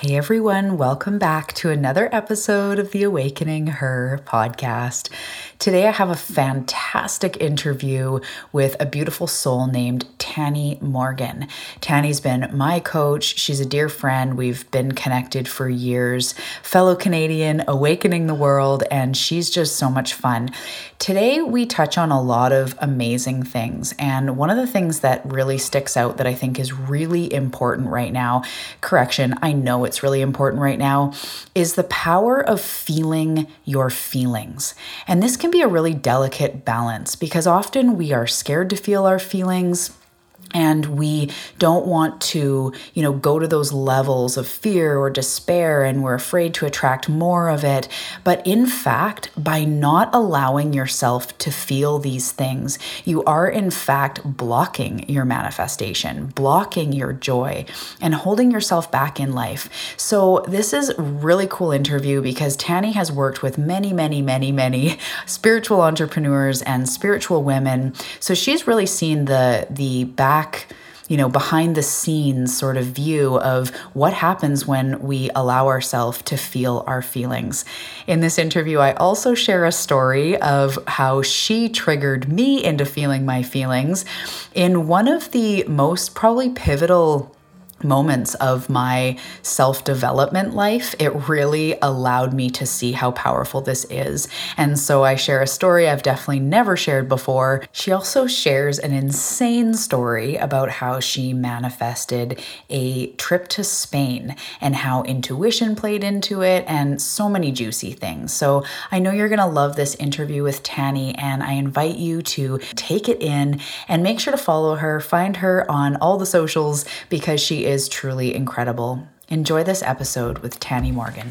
Hey everyone, welcome back to another episode of the Awakening Her podcast. Today I have a fantastic interview with a beautiful soul named Tani Morgan. Tani's been my coach, she's a dear friend. We've been connected for years, fellow Canadian, awakening the world, and she's just so much fun. Today we touch on a lot of amazing things, and one of the things that really sticks out that I think is really important right now, correction, I know it's really important right now, is the power of feeling your feelings. And this can be a really delicate balance because often we are scared to feel our feelings and we don't want to you know go to those levels of fear or despair and we're afraid to attract more of it. But in fact by not allowing yourself to feel these things you are in fact blocking your manifestation blocking your joy and holding yourself back in life. So this is really cool interview because Tani has worked with many many many many spiritual entrepreneurs and spiritual women. So she's really seen the the back back you know, behind the scenes sort of view of what happens when we allow ourselves to feel our feelings. In this interview, I also share a story of how she triggered me into feeling my feelings in one of the most probably pivotal moments of my self development life, it really allowed me to see how powerful this is. And so I share a story I've definitely never shared before. She also shares an insane story about how she manifested a trip to Spain and how intuition played into it and so many juicy things. So I know you're going to love this interview with Tani, and I invite you to take it in and make sure to follow her, find her on all the socials because she is truly incredible. Enjoy this episode with Tani Morgan.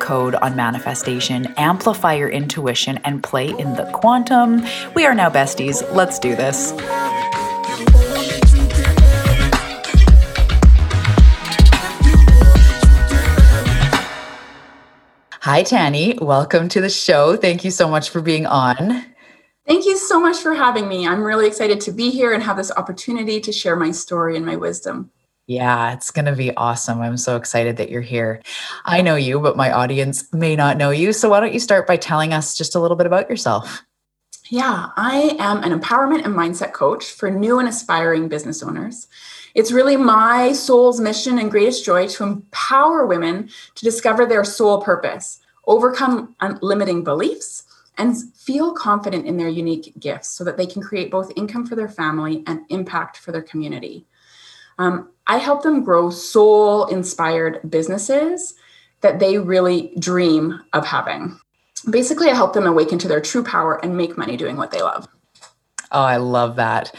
code on manifestation, amplify your intuition, and play in the quantum. We are now besties. Let's do this. Hi, Tani. Welcome to the show. Thank you so much for being on. Thank you so much for having me. I'm really excited to be here and have this opportunity to share my story and my wisdom. Yeah, it's going to be awesome. I'm so excited that you're here. I know you, but my audience may not know you. So, why don't you start by telling us just a little bit about yourself? Yeah, I am an empowerment and mindset coach for new and aspiring business owners. It's really my soul's mission and greatest joy to empower women to discover their soul purpose, overcome limiting beliefs, and feel confident in their unique gifts so that they can create both income for their family and impact for their community. Um, I help them grow soul inspired businesses that they really dream of having. Basically, I help them awaken to their true power and make money doing what they love. Oh, I love that.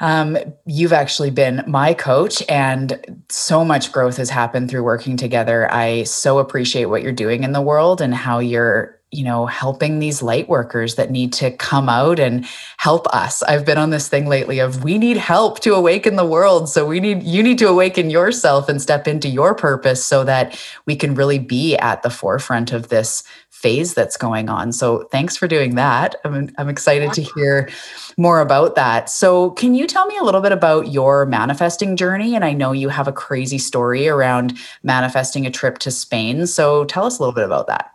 Um, you've actually been my coach, and so much growth has happened through working together. I so appreciate what you're doing in the world and how you're you know, helping these light workers that need to come out and help us. I've been on this thing lately of we need help to awaken the world. So we need you need to awaken yourself and step into your purpose so that we can really be at the forefront of this phase that's going on. So thanks for doing that. I'm I'm excited to hear more about that. So can you tell me a little bit about your manifesting journey and I know you have a crazy story around manifesting a trip to Spain. So tell us a little bit about that.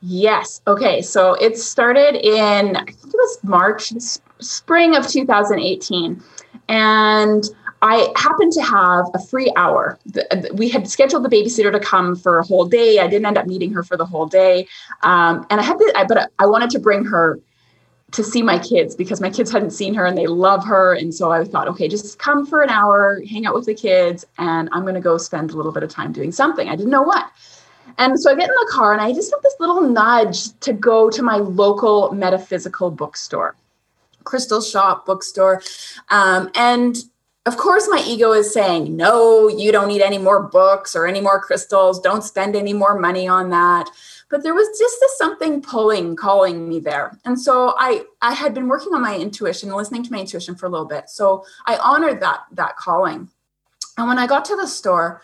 Yes. Okay. So it started in, I think it was March, spring of 2018. And I happened to have a free hour. We had scheduled the babysitter to come for a whole day. I didn't end up meeting her for the whole day. Um, and I had the, but I wanted to bring her to see my kids because my kids hadn't seen her and they love her. And so I thought, okay, just come for an hour, hang out with the kids, and I'm going to go spend a little bit of time doing something. I didn't know what. And so I get in the car and I just have this little nudge to go to my local metaphysical bookstore. crystal shop bookstore. Um, and of course my ego is saying no you don't need any more books or any more crystals. Don't spend any more money on that. But there was just this something pulling calling me there. And so i i had been working on my intuition listening to my intuition for a little bit. So i honored that that calling. And when i got to the store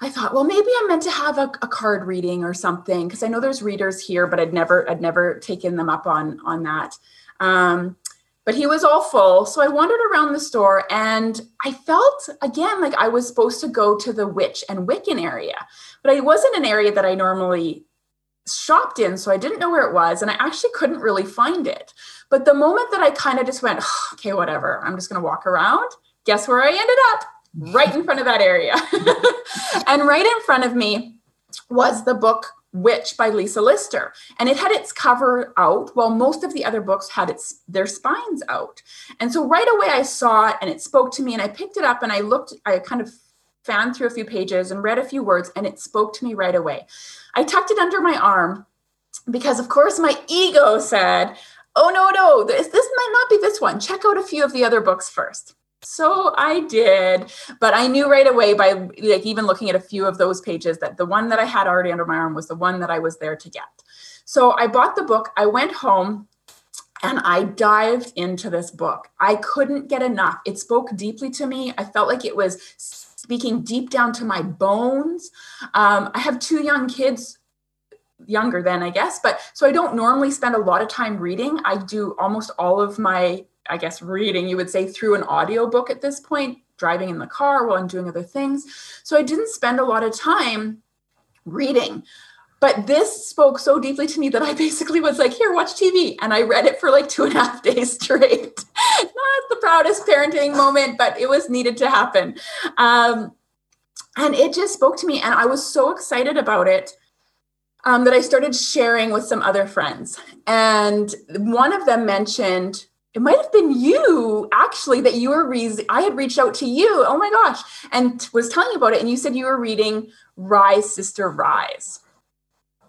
I thought, well, maybe I'm meant to have a, a card reading or something because I know there's readers here, but I'd never, I'd never taken them up on on that. Um, but he was all full. So I wandered around the store and I felt again like I was supposed to go to the witch and Wiccan area, but it wasn't an area that I normally shopped in. So I didn't know where it was and I actually couldn't really find it. But the moment that I kind of just went, oh, okay, whatever, I'm just going to walk around, guess where I ended up? Right in front of that area. and right in front of me was the book Witch by Lisa Lister. And it had its cover out while most of the other books had its their spines out. And so right away I saw it and it spoke to me and I picked it up and I looked, I kind of fanned through a few pages and read a few words and it spoke to me right away. I tucked it under my arm because of course my ego said, oh no, no, this, this might not be this one. Check out a few of the other books first. So I did, but I knew right away by like even looking at a few of those pages that the one that I had already under my arm was the one that I was there to get. So I bought the book, I went home and I dived into this book. I couldn't get enough. It spoke deeply to me. I felt like it was speaking deep down to my bones. Um, I have two young kids younger than I guess, but so I don't normally spend a lot of time reading. I do almost all of my I guess, reading, you would say, through an audiobook at this point, driving in the car while I'm doing other things. So I didn't spend a lot of time reading. But this spoke so deeply to me that I basically was like, here, watch TV. And I read it for like two and a half days straight. Not the proudest parenting moment, but it was needed to happen. Um, and it just spoke to me. And I was so excited about it um, that I started sharing with some other friends. And one of them mentioned it might have been you actually that you were reading. I had reached out to you. Oh my gosh. And was telling you about it. And you said you were reading Rise, Sister Rise.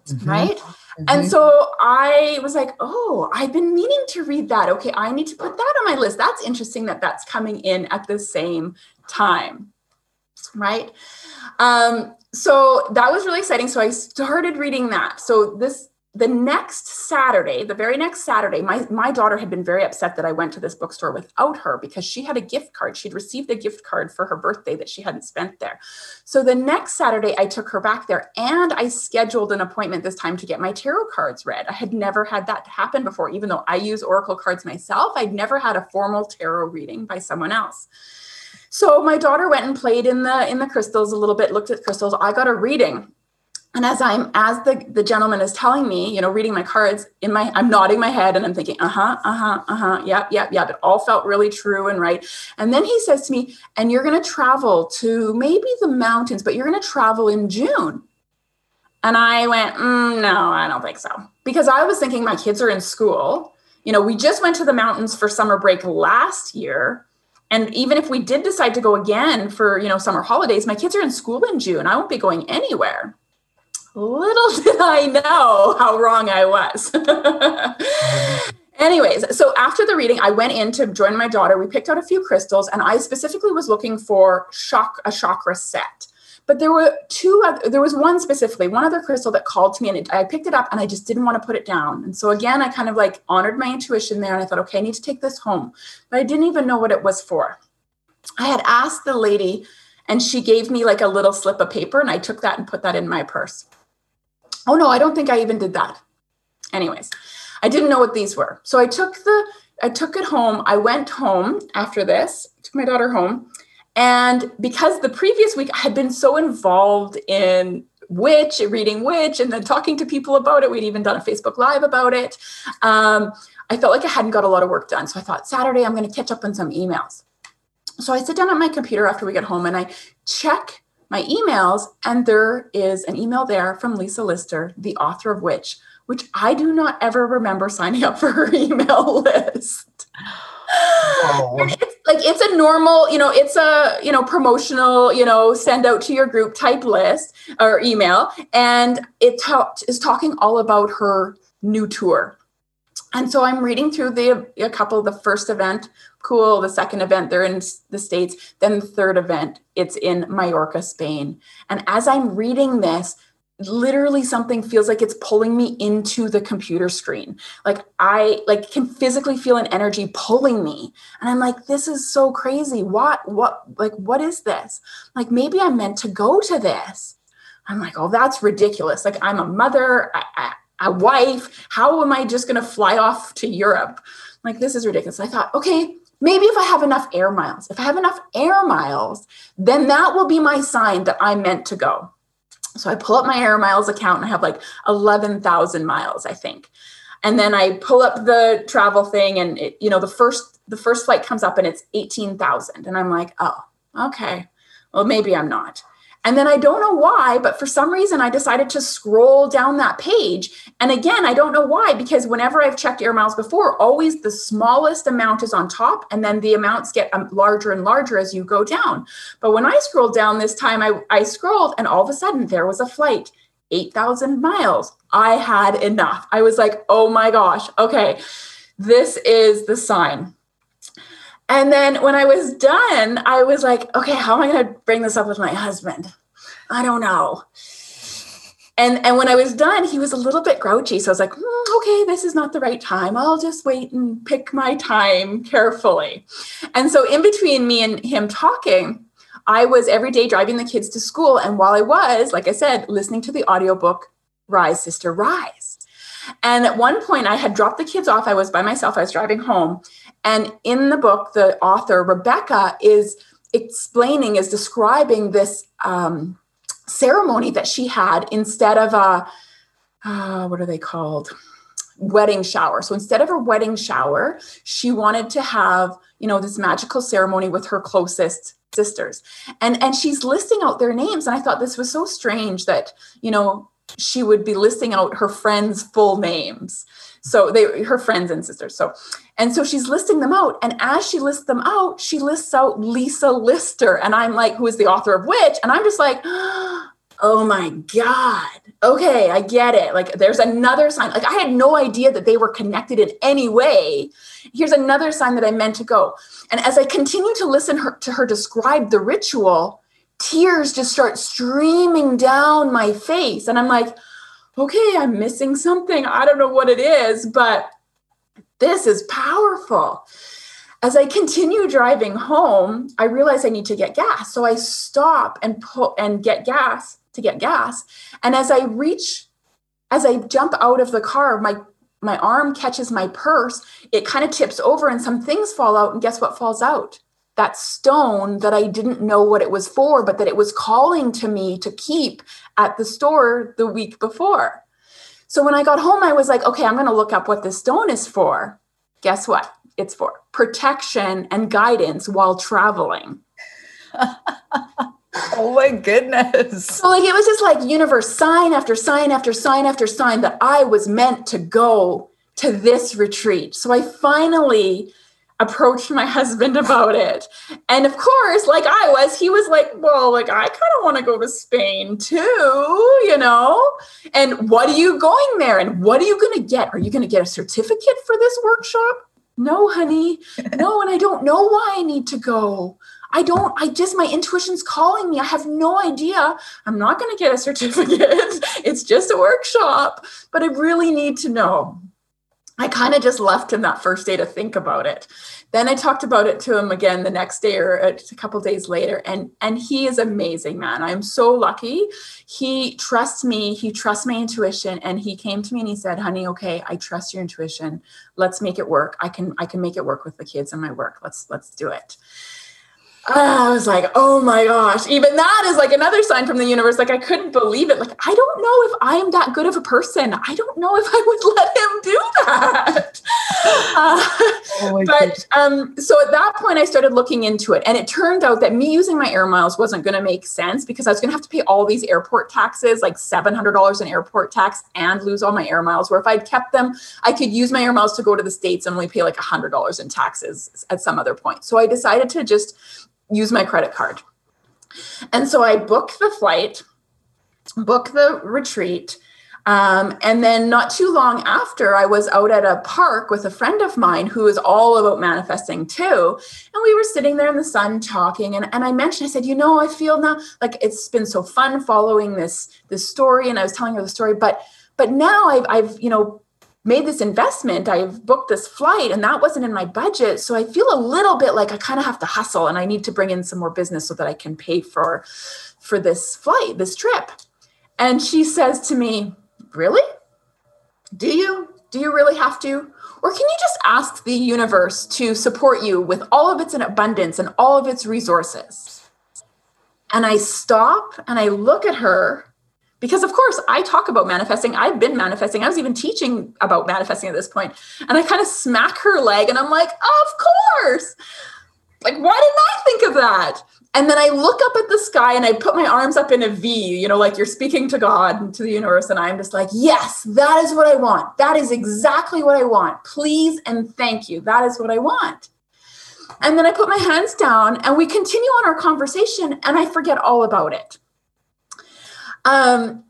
Mm-hmm. Right. Mm-hmm. And so I was like, oh, I've been meaning to read that. Okay. I need to put that on my list. That's interesting that that's coming in at the same time. Right. Um, so that was really exciting. So I started reading that. So this the next Saturday, the very next Saturday, my, my daughter had been very upset that I went to this bookstore without her because she had a gift card. She'd received a gift card for her birthday that she hadn't spent there. So the next Saturday, I took her back there and I scheduled an appointment this time to get my tarot cards read. I had never had that happen before, even though I use oracle cards myself. I'd never had a formal tarot reading by someone else. So my daughter went and played in the in the crystals a little bit, looked at crystals. I got a reading and as i'm as the the gentleman is telling me you know reading my cards in my i'm nodding my head and i'm thinking uh-huh uh-huh uh-huh yep yep yep it all felt really true and right. And then he says to me and you're going to travel to maybe the mountains but you're going to travel in june. And i went mm, no i don't think so. Because i was thinking my kids are in school. You know we just went to the mountains for summer break last year. And even if we did decide to go again for you know summer holidays my kids are in school in june. I won't be going anywhere Little did I know how wrong I was. Anyways, so after the reading, I went in to join my daughter. We picked out a few crystals, and I specifically was looking for shock a chakra set. But there were two. Other, there was one specifically, one other crystal that called to me, and it, I picked it up, and I just didn't want to put it down. And so again, I kind of like honored my intuition there, and I thought, okay, I need to take this home, but I didn't even know what it was for. I had asked the lady, and she gave me like a little slip of paper, and I took that and put that in my purse. Oh no, I don't think I even did that. Anyways, I didn't know what these were. So I took the I took it home. I went home after this, took my daughter home. And because the previous week I had been so involved in witch, reading witch, and then talking to people about it, we'd even done a Facebook Live about it. Um, I felt like I hadn't got a lot of work done. So I thought Saturday I'm going to catch up on some emails. So I sit down at my computer after we get home and I check my emails, and there is an email there from Lisa Lister, the author of Witch, which I do not ever remember signing up for her email list. Oh. It's like it's a normal, you know, it's a you know promotional, you know, send out to your group type list or email, and it ta- is talking all about her new tour. And so I'm reading through the a couple the first event, cool. The second event, they're in the States. Then the third event, it's in Mallorca, Spain. And as I'm reading this, literally something feels like it's pulling me into the computer screen like i like can physically feel an energy pulling me and i'm like this is so crazy what what like what is this like maybe i'm meant to go to this i'm like oh that's ridiculous like i'm a mother a, a, a wife how am i just going to fly off to europe like this is ridiculous i thought okay maybe if i have enough air miles if i have enough air miles then that will be my sign that i'm meant to go so I pull up my Air Miles account and I have like 11,000 miles, I think. And then I pull up the travel thing and it, you know, the first the first flight comes up and it's 18,000 and I'm like, "Oh, okay. Well, maybe I'm not." And then I don't know why, but for some reason I decided to scroll down that page. And again, I don't know why, because whenever I've checked air miles before, always the smallest amount is on top, and then the amounts get um, larger and larger as you go down. But when I scrolled down this time, I, I scrolled, and all of a sudden there was a flight 8,000 miles. I had enough. I was like, oh my gosh, okay, this is the sign. And then when I was done, I was like, okay, how am I going to bring this up with my husband? I don't know. And, and when I was done, he was a little bit grouchy. So I was like, mm, okay, this is not the right time. I'll just wait and pick my time carefully. And so, in between me and him talking, I was every day driving the kids to school. And while I was, like I said, listening to the audiobook, Rise, Sister, Rise. And at one point, I had dropped the kids off. I was by myself. I was driving home. And in the book, the author, Rebecca, is explaining, is describing this um, ceremony that she had instead of a, uh, what are they called? Wedding shower. So instead of a wedding shower, she wanted to have, you know, this magical ceremony with her closest sisters. And and she's listing out their names. And I thought this was so strange that, you know, she would be listing out her friends' full names. So they her friends and sisters. So and so she's listing them out. And as she lists them out, she lists out Lisa Lister. And I'm like, who is the author of Witch? And I'm just like, oh my God. Okay, I get it. Like there's another sign. Like I had no idea that they were connected in any way. Here's another sign that I meant to go. And as I continue to listen her, to her describe the ritual, tears just start streaming down my face. And I'm like, okay, I'm missing something. I don't know what it is, but this is powerful. As I continue driving home, I realize I need to get gas. So I stop and put and get gas to get gas. And as I reach, as I jump out of the car, my my arm catches my purse. It kind of tips over and some things fall out. And guess what falls out? That stone that I didn't know what it was for, but that it was calling to me to keep at the store the week before. So when I got home, I was like, okay, I'm going to look up what this stone is for. Guess what? It's for protection and guidance while traveling. oh my goodness. So like it was just like universe sign after sign after sign after sign that I was meant to go to this retreat. So I finally approached my husband about it. And of course, like I was, he was like, Well, like, I kind of want to go to Spain too, you know? And what are you going there? And what are you going to get? Are you going to get a certificate for this workshop? No, honey. No, and I don't know why I need to go. I don't, I just, my intuition's calling me. I have no idea. I'm not going to get a certificate. it's just a workshop, but I really need to know. I kind of just left him that first day to think about it. Then I talked about it to him again the next day or uh, a couple days later, and and he is amazing, man. I'm so lucky. He trusts me. He trusts my intuition, and he came to me and he said, "Honey, okay, I trust your intuition. Let's make it work. I can I can make it work with the kids and my work. Let's let's do it." I was like, oh my gosh, even that is like another sign from the universe. Like, I couldn't believe it. Like, I don't know if I am that good of a person. I don't know if I would let him do that. Uh, oh but um, so at that point, I started looking into it. And it turned out that me using my air miles wasn't going to make sense because I was going to have to pay all these airport taxes, like $700 in airport tax, and lose all my air miles. Where if I'd kept them, I could use my air miles to go to the States and only pay like $100 in taxes at some other point. So I decided to just use my credit card. And so I book the flight, book the retreat. Um, and then not too long after, I was out at a park with a friend of mine who is all about manifesting too. And we were sitting there in the sun talking. And, and I mentioned, I said, you know, I feel now like it's been so fun following this, this story. And I was telling her the story, but but now I've, I've you know made this investment. I've booked this flight and that wasn't in my budget. So i feel a little bit like i kind of have to hustle and i need to bring in some more business so that i can pay for for this flight this trip. And she says to me really? Do you? Do you really have to? Or can you just ask the universe to support you with all of its abundance and all of its resources? And i stop and i look at her because of course I talk about manifesting. I've been manifesting. I was even teaching about manifesting at this point. And I kind of smack her leg and I'm like, of course. Like, why didn't I think of that? And then I look up at the sky and I put my arms up in a V, you know, like you're speaking to God and to the universe. And I'm just like, yes, that is what I want. That is exactly what I want. Please and thank you. That is what I want. And then I put my hands down and we continue on our conversation and I forget all about it. Um,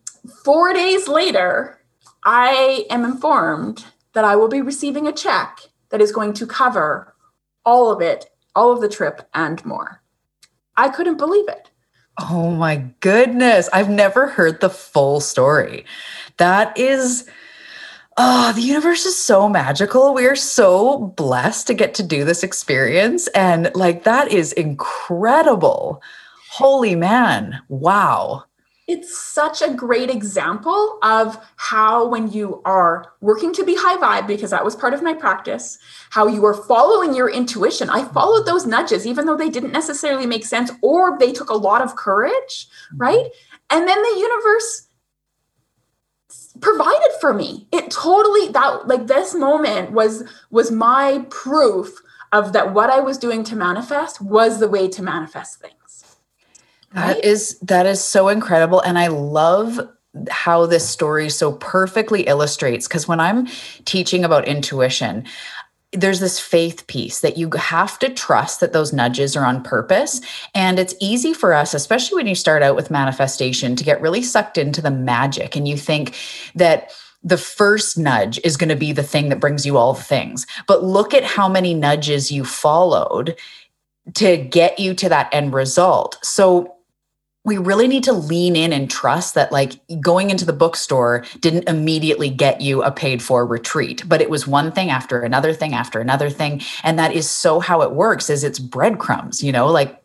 four days later, I am informed that I will be receiving a check that is going to cover all of it, all of the trip and more. I couldn't believe it. Oh my goodness. I've never heard the full story. That is. Oh, the universe is so magical. We are so blessed to get to do this experience. And like, that is incredible. Holy man. Wow it's such a great example of how when you are working to be high vibe because that was part of my practice how you are following your intuition. I followed those nudges even though they didn't necessarily make sense or they took a lot of courage mm-hmm. right? And then the universe provided for me. It totally that like this moment was was my proof of that what i was doing to manifest was the way to manifest things Right? That is that is so incredible and I love how this story so perfectly illustrates because when I'm teaching about intuition there's this faith piece that you have to trust that those nudges are on purpose. And it's easy for us, especially when you start out with manifestation, to get really sucked into the magic. And you think that the first nudge is going to be the thing that brings you all the things. But look at how many nudges you followed to get you to that end result. So we really need to lean in and trust that like going into the bookstore didn't immediately get you a paid for retreat but it was one thing after another thing after another thing. And that is so how it works is it's breadcrumbs you know like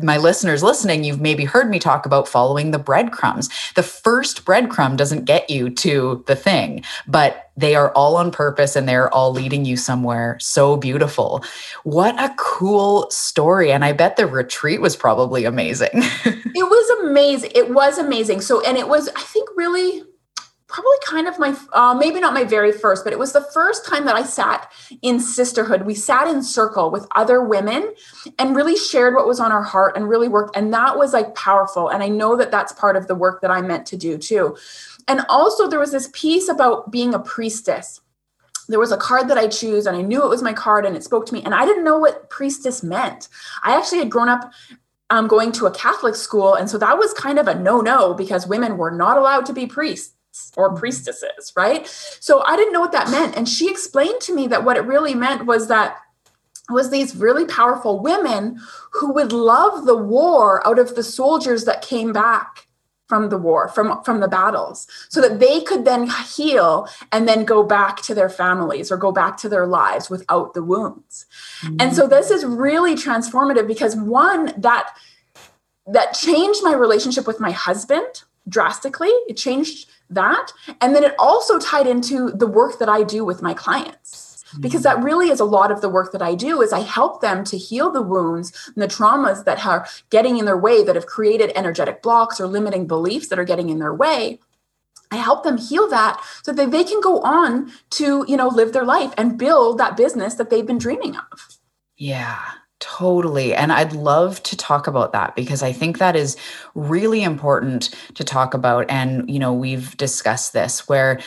my listeners listening, you've maybe heard me talk about following the breadcrumbs. The first breadcrumb doesn't get you to the thing, but they are all on purpose and they're all leading you somewhere so beautiful. What a cool story. And I bet the retreat was probably amazing. it was amazing. It was amazing. So, and it was, I think, really probably kind of my uh, maybe not my very first but it was the first time that i sat in sisterhood we sat in circle with other women and really shared what was on our heart and really worked and that was like powerful and i know that that's part of the work that i'm meant to do too and also there was this piece about being a priestess there was a card that I choose and I knew it was my card and it spoke to me. And I didn't know what priestess meant. I actually had grown up um, going to a Catholic school. And so that was kind of a no no because women were not allowed to be priests or mm-hmm. priestesses, right? So I didn't know what that meant. And she explained to me that what it really meant was that was these really powerful women who would love the war out of the soldiers that came back from the war from from the battles so that they could then heal and then go back to their families or go back to their lives without the wounds mm-hmm. and so this is really transformative because one that that changed my relationship with my husband drastically it changed that. And then it also tied into the work that I do with my clients hmm. because that really is a lot of the work that I do is I help them to heal the wounds and the traumas that are getting in their way that have created energetic blocks or limiting beliefs that are getting in their way. I help them heal that so that they can go on to, you know, live their life and build that business that they've been dreaming of. Yeah. Totally. And I'd love to talk about that because I think that is really important to talk about. And, you know, we've discussed this where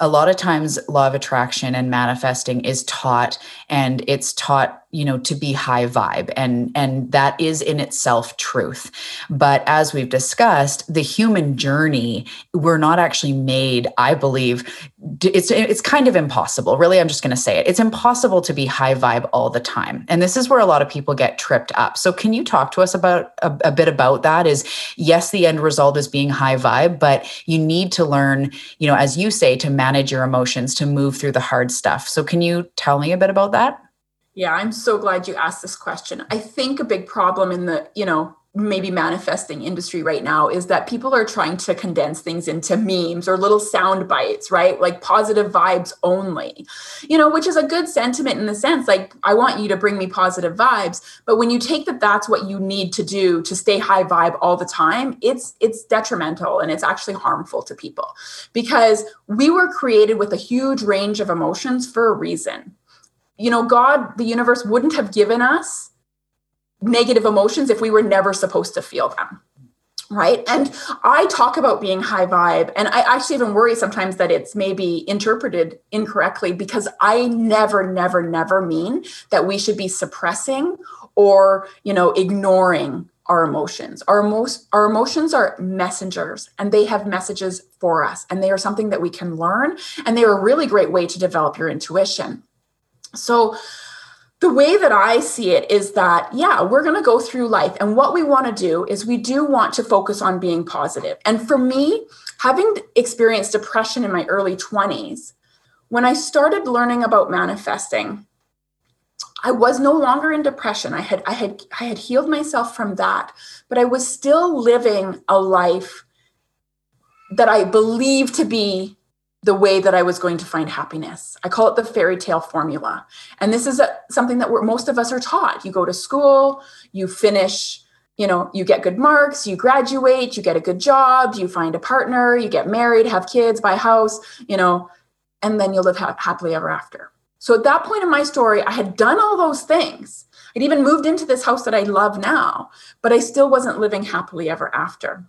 a lot of times law of attraction and manifesting is taught and it's taught you know to be high vibe and and that is in itself truth. But as we've discussed the human journey we're not actually made i believe it's it's kind of impossible really i'm just going to say it. It's impossible to be high vibe all the time and this is where a lot of people get tripped up. So can you talk to us about a, a bit about that? Is yes the end result is being high vibe but you need to learn you know as you say to your emotions to move through the hard stuff. So, can you tell me a bit about that? Yeah, I'm so glad you asked this question. I think a big problem in the, you know, maybe manifesting industry right now is that people are trying to condense things into memes or little sound bites, right? Like positive vibes only, you know, which is a good sentiment in the sense like, I want you to bring me positive vibes. But when you take that that's what you need to do to stay high vibe all the time, it's it's detrimental and it's actually harmful to people because we were created with a huge range of emotions for a reason. You know, God, the universe wouldn't have given us negative emotions if we were never supposed to feel them right? And i talk about being high vibe and i actually even worry sometimes that it's maybe interpreted incorrectly because i never never never mean that we should be suppressing or you know ignoring our emotions. Our most our emotions are messengers and they have messages for us and they are something that we can learn and they are a really great way to develop your intuition. So the way that I see it is that, yeah, we're going to go through life. And what we want to do is we do want to focus on being positive. And for me, having experienced depression in my early 20s, when I started learning about manifesting, I was no longer in depression. I had I had I had healed myself from that, but I was still living a life that I believed to be the way that I was going to find happiness. I call it the fairy tale formula. And this is a, something that most of us are taught. You go to school, you finish, you know, you get good marks, you graduate, you get a good job, you find a partner, you get married, have kids, buy a house, you know, and then you'll live ha- happily ever after. So at that point in my story, I had done all those things. I'd even moved into this house that I love now, but I still wasn't living happily ever after.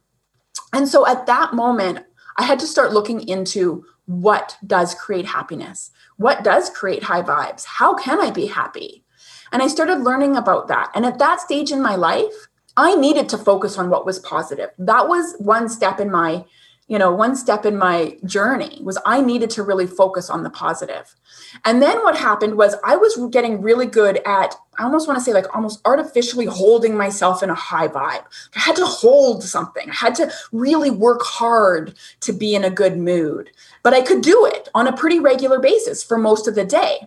And so at that moment, I had to start looking into what does create happiness? What does create high vibes? How can I be happy? And I started learning about that. And at that stage in my life, I needed to focus on what was positive. That was one step in my you know one step in my journey was i needed to really focus on the positive. and then what happened was i was getting really good at i almost want to say like almost artificially holding myself in a high vibe i had to hold something i had to really work hard to be in a good mood but i could do it on a pretty regular basis for most of the day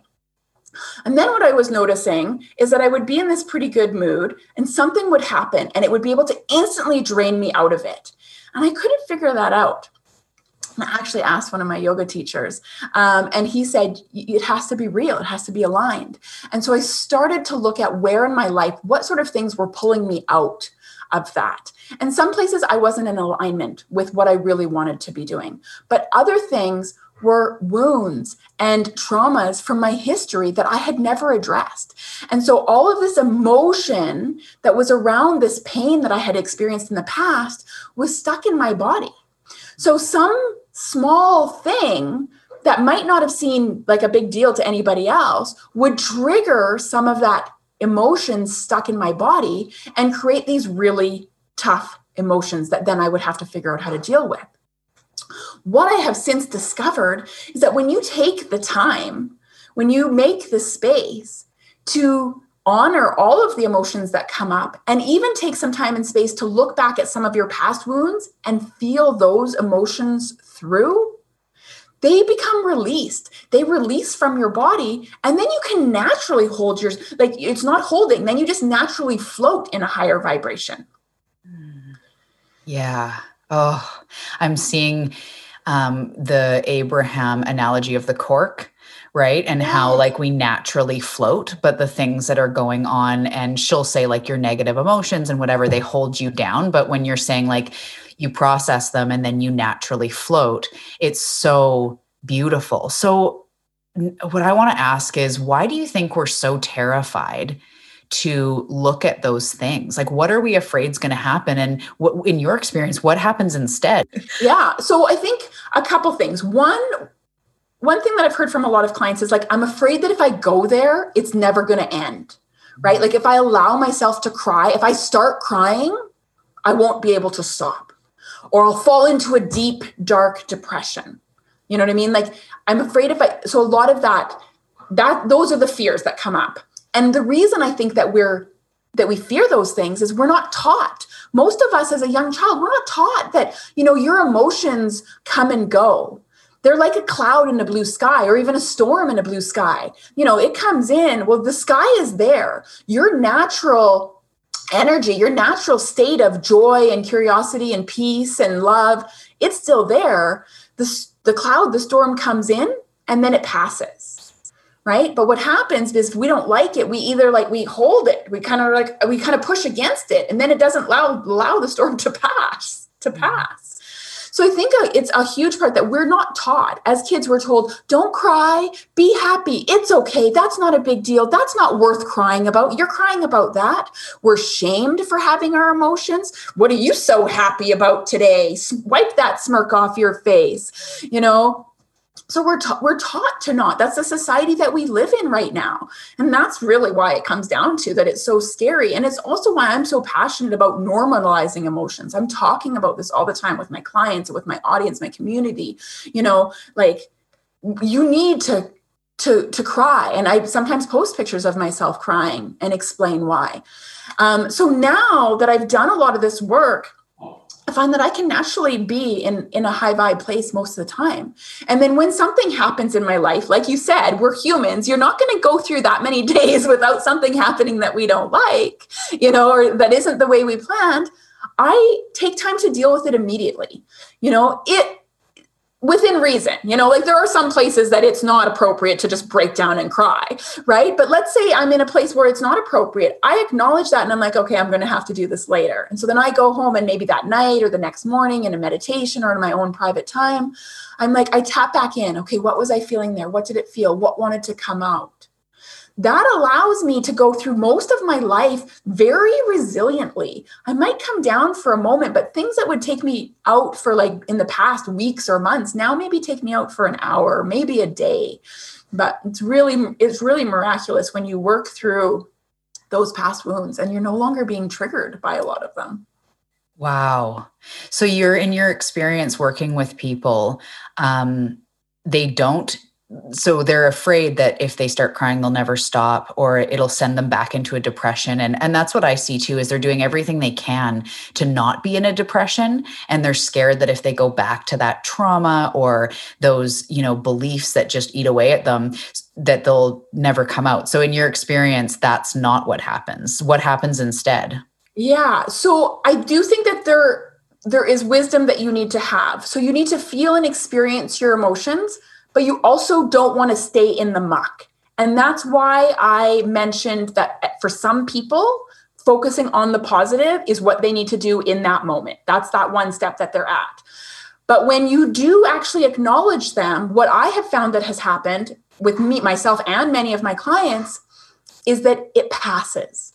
and then what I was noticing is that I would be in this pretty good mood and something would happen and it would be able to instantly drain me out of it. And I couldn't figure that out. I actually asked one of my yoga teachers, um, and he said, It has to be real, it has to be aligned. And so I started to look at where in my life, what sort of things were pulling me out of that. And some places I wasn't in alignment with what I really wanted to be doing, but other things were wounds and traumas from my history that I had never addressed. And so all of this emotion that was around this pain that I had experienced in the past was stuck in my body. So some small thing that might not have seemed like a big deal to anybody else would trigger some of that emotion stuck in my body and create these really tough emotions that then I would have to figure out how to deal with. What I have since discovered is that when you take the time, when you make the space to honor all of the emotions that come up and even take some time and space to look back at some of your past wounds and feel those emotions through, they become released. They release from your body, and then you can naturally hold yours. Like it's not holding, then you just naturally float in a higher vibration. Yeah. Oh, I'm seeing um, the Abraham analogy of the cork right and how like we naturally float but the things that are going on and she'll say like your negative emotions and whatever they hold you down but when you're saying like you process them and then you naturally float it's so beautiful so what i want to ask is why do you think we're so terrified to look at those things? Like, what are we afraid is going to happen? And what, in your experience, what happens instead? Yeah. So I think a couple things. One, one thing that I've heard from a lot of clients is like, I'm afraid that if I go there, it's never going to end. Right. Like, if I allow myself to cry, if I start crying, I won't be able to stop, or I'll fall into a deep, dark depression. You know what I mean? Like, I'm afraid if I, so a lot of that, that, those are the fears that come up. And the reason I think that we're, that we fear those things is we're not taught. Most of us as a young child, we're not taught that, you know, your emotions come and go they're like a cloud in a blue sky or even a storm in a blue sky. You know, it comes in, well, the sky is there. Your natural energy, your natural state of joy and curiosity and peace and love, it's still there. The, the cloud, the storm comes in and then it passes. Right. But what happens is we don't like it. We either like we hold it, we kind of like we kind of push against it, and then it doesn't allow allow the storm to pass, to mm-hmm. pass. So I think uh, it's a huge part that we're not taught. As kids, we're told, don't cry, be happy. It's okay. That's not a big deal. That's not worth crying about. You're crying about that. We're shamed for having our emotions. What are you so happy about today? Wipe that smirk off your face. You know, so we're ta- we're taught to not. That's the society that we live in right now. And that's really why it comes down to that it's so scary. And it's also why i'm so passionate about normalizing emotions. I'm talking about this all the time with my clients with my audience my community. You know like you need to to to cry. And i sometimes post pictures of myself crying and explain why. Um, so now that i've done a lot of this work I find that I can naturally be in, in a high vibe place most of the time. And then when something happens in my life, like you said, we're humans, you're not going to go through that many days without something happening that we don't like, you know, or that isn't the way we planned. I take time to deal with it immediately. You know, it within reason you know like there are some places that it's not appropriate to just break down and cry right? But let's say i'm in a place where it's not appropriate i acknowledge that and i'm like okay i'm going to have to do this later. And so then i go home and maybe that night or the next morning in a meditation or in my own private time i'm like i tap back in. Okay what was i feeling there? What did it feel? What wanted to come out that allows me to go through most of my life very resiliently. I might come down for a moment, but things that would take me out for like in the past weeks or months now maybe take me out for an hour, maybe a day. But it's really it's really miraculous when you work through those past wounds and you're no longer being triggered by a lot of them. Wow. So you're in your experience working with people um they don't so they're afraid that if they start crying they'll never stop or it'll send them back into a depression. And and that's what i see too is they're doing everything they can to not be in a depression. And they're scared that if they go back to that trauma or those you know beliefs that just eat away at them that they'll never come out. So in your experience that's not what happens. What happens instead? Yeah. So i do think that there there is wisdom that you need to have. So you need to feel and experience your emotions but you also don't want to stay in the muck. And that's why I mentioned that eh, for some people, focusing on the positive is what they need to do in that moment. That's that one step that they're at. But when you do actually acknowledge them, what I have found that has happened with me, myself, and many of my clients is that it passes.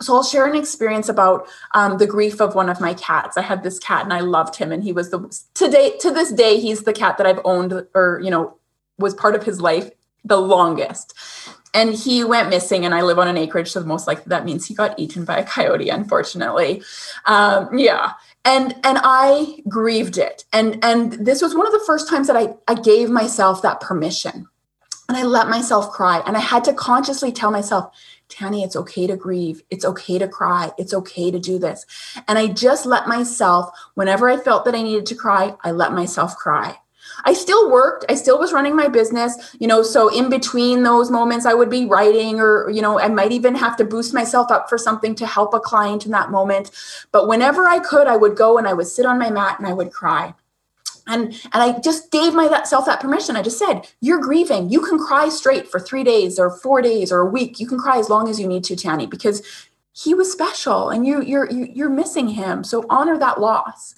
So I'll share an experience about um, the grief of one of my cats. I had this cat and I loved him, and he was the today to this day he's the cat that I've owned or you know was part of his life the longest. And he went missing, and I live on an acreage, so most likely that means he got eaten by a coyote. Unfortunately, um, yeah. And and I grieved it, and and this was one of the first times that I I gave myself that permission, and I let myself cry, and I had to consciously tell myself Tani, it's okay to grieve. It's okay to cry. It's okay to do this. And I just let myself, whenever I felt that I needed to cry, I let myself cry. I still worked. I still was running my business, you know. So in between those moments, I would be writing, or, you know, I might even have to boost myself up for something to help a client in that moment. But whenever I could, I would go and I would sit on my mat and I would cry and and i just gave myself that permission. I just said you're grieving. You can cry straight for three days or four days or a week. You can cry as long as you need to Tani because he was special and you you're you're missing him. So honor that loss.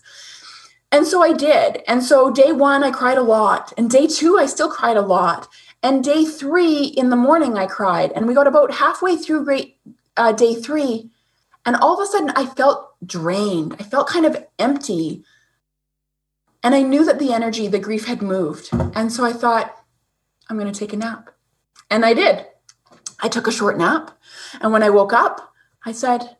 And so i did. And so day one i cried a lot. And day two i still cried a lot. And day three in the morning i cried. And we got about halfway through great uh, day three, and all of a sudden I felt drained. I felt kind of empty. And I knew that the energy, the grief had moved. And so I thought, I'm going to take a nap. And I did. I took a short nap. And when I woke up, I said,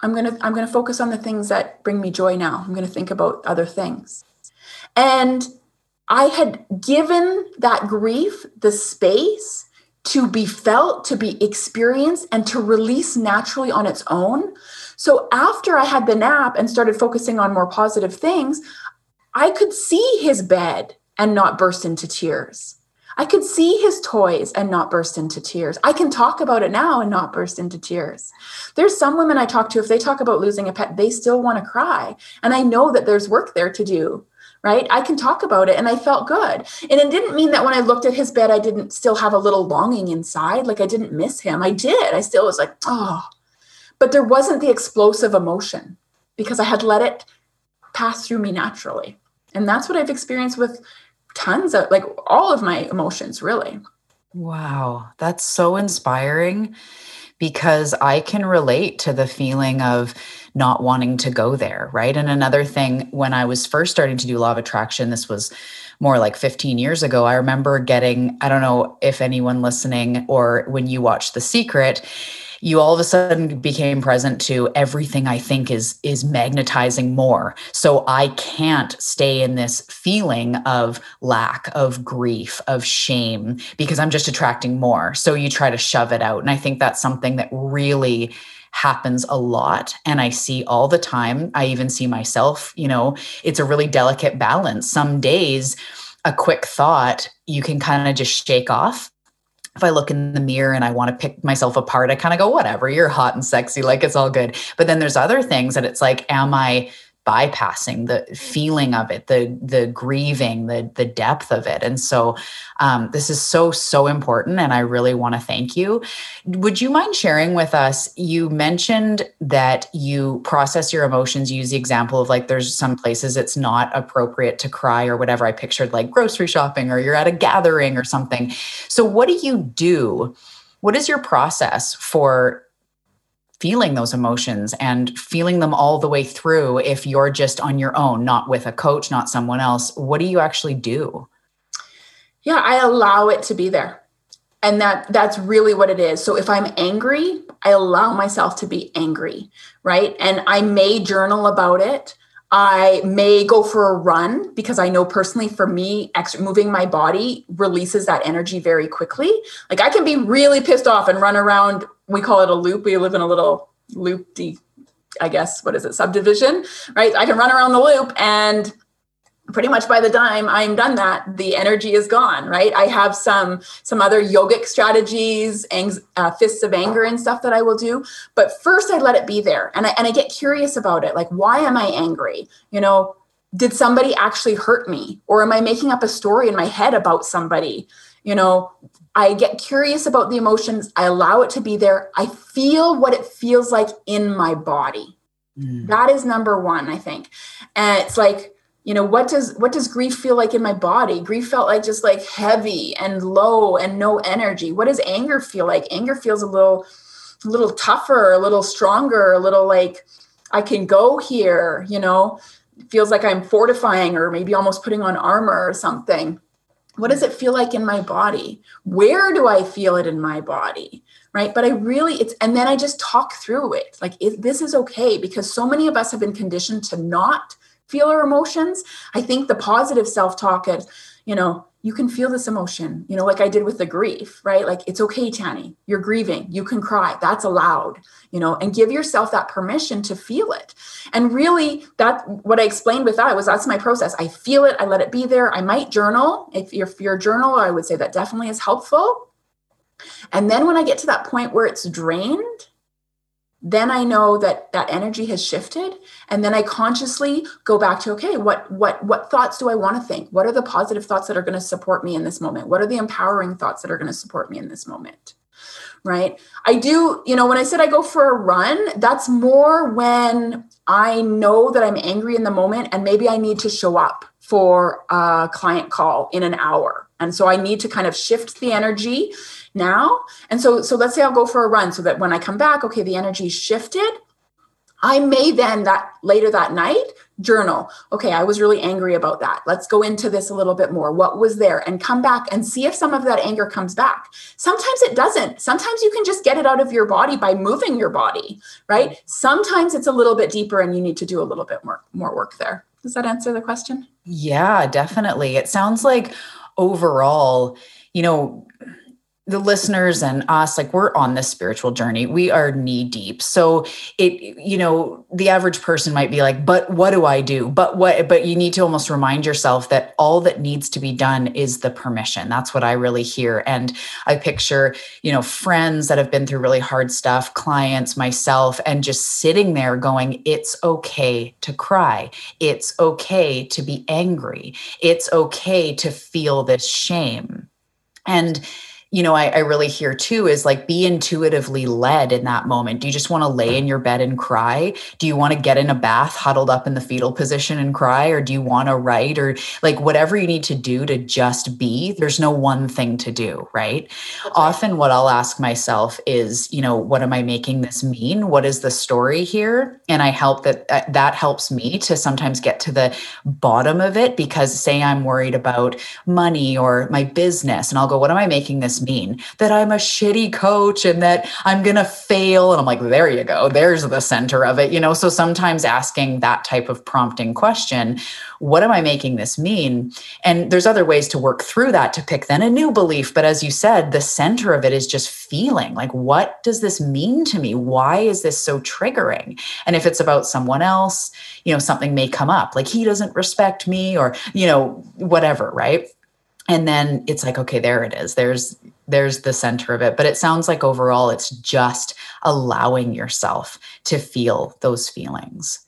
I'm going to I'm going to focus on the things that bring me joy now. I'm going to think about other things. And I had given that grief the space to be felt, to be experienced, and to release naturally on its own. So after I had the nap and started focusing on more positive things, I could see his bed and not burst into tears. I could see his toys and not burst into tears. I can talk about it now and not burst into tears. There's some women I talk to, if they talk about losing a pet, they still want to cry. And I know that there's work there to do right? I can talk about it and I felt good. And it didn't mean that when I looked at his bed, I didn't still have a little longing inside. Like I didn't miss him. I did. I still was like, oh, but there wasn't the explosive emotion because I had let it pass through me naturally. And that's what I've experienced with tons of like all of my emotions, really. Wow, that's so inspiring because I can relate to the feeling of not wanting to go there, right? And another thing, when I was first starting to do law of attraction, this was more like 15 years ago, I remember getting, I don't know if anyone listening or when you watch The Secret, you all of a sudden became present to everything i think is is magnetizing more. So i can't stay in this feeling of lack of grief of shame because i'm just attracting more. So you try to shove it out. And i think that's something that really happens a lot. And i see all the time. I even see myself you know it's a really delicate balance. Some days a quick thought you can kind of just shake off if I look in the mirror and I want to pick myself apart, I kind of go, whatever, you're hot and sexy, like it's all good. But then there's other things that it's like, am I bypassing the feeling of it the the grieving the the depth of it. And so um, this is so so important and i really want to thank you. Would you mind sharing with us you mentioned that you process your emotions you use the example of like there's some places it's not appropriate to cry or whatever. I pictured like grocery shopping or you're at a gathering or something. So what do you do? What is your process for feeling those emotions and feeling them all the way through if you're just on your own, not with a coach, not someone else? What do you actually do? Yeah, I allow it to be there. And that that's really what it is. So if I'm angry, I allow myself to be angry, right? And I may journal about it. I may go for a run because I know personally for me, extra moving my body releases that energy very quickly. Like I can be really pissed off and run around. We call it a loop. We live in a little loopy, I guess, what is it, subdivision, right? I can run around the loop and pretty much by the time i'm done that the energy is gone right? I have some some other yogic strategies ang- uh, fists of anger and stuff that i will do but first i let it be there. And I, and I get curious about it. Like why am i angry? You know did somebody actually hurt me? Or am i making up a story in my head about somebody? You know i get curious about the emotions. I allow it to be there. I feel what it feels like in my body. Mm. that is number one i think. And it's like you know what does what does grief feel like in my body? Grief felt like just like heavy and low and no energy. What does anger feel like? Anger feels a little a little tougher a little stronger a little like i can go here you know? Feels like i'm fortifying or maybe almost putting on armor or something. What does it feel like in my body? Where do i feel it in my body? Right? But i really it's and then i just talk through it. Like this is okay because so many of us have been conditioned to not feel our emotions. I think the positive self talk is, you know, you can feel this emotion, you know, like I did with the grief, right? Like, it's okay, Tani, you're grieving, you can cry, that's allowed, you know, and give yourself that permission to feel it. And really, that what I explained with that was that's my process. I feel it, I let it be there. I might journal. If you're, if you're a journal, I would say that definitely is helpful. And then when I get to that point where it's drained, then i know that that energy has shifted and then i consciously go back to okay what what what thoughts do i want to think? What are the positive thoughts that are going to support me in this moment? What are the empowering thoughts that are going to support me in this moment? Right? I do you know when i said i go for a run that's more when i know that i'm angry in the moment and maybe i need to show up for a client call in an hour. And so i need to kind of shift the energy now and so so let's say i'll go for a run so that when i come back okay the energy shifted I may then that later that night journal. Okay, I was really angry about that. Let's go into this a little bit more. What was there? And come back and see if some of that anger comes back. Sometimes it doesn't. Sometimes you can just get it out of your body by moving your body, right? Sometimes it's a little bit deeper and you need to do a little bit more more work there. Does that answer the question? Yeah, definitely. It sounds like overall, you know, the listeners and us like we're on this spiritual journey. We are knee deep. So it you know the average person might be like but what do i do? But what but you need to almost remind yourself that all that needs to be done is the permission. That's what i really hear. And i picture you know friends that have been through really hard stuff clients myself and just sitting there going it's okay to cry. It's okay to be angry. It's okay to feel this shame. And you know, I, I, really hear too is like be intuitively led in that moment. Do you just want to lay in your bed and cry? Do you want to get in a bath huddled up in the fetal position and cry? Or do you want to write or like whatever you need to do to just be? There's no one thing to do, right? Okay. Often what I'll ask myself is, you know, what am I making this mean? What is the story here? And I help that uh, that helps me to sometimes get to the bottom of it because say I'm worried about money or my business and I'll go, what am I making this mean? That I'm a shitty coach and that I'm going to fail. And I'm like, there you go. There's the center of it. You know, so sometimes asking that type of prompting question, what am I making this mean? And there's other ways to work through that to pick then a new belief. But as you said, the center of it is just feeling like, what does this mean to me? Why is this so triggering? And if it's about someone else, you know, something may come up like he doesn't respect me or, you know, whatever, right? And then it's like okay there it is. There's there's the center of it. But it sounds like overall it's just allowing yourself to feel those feelings.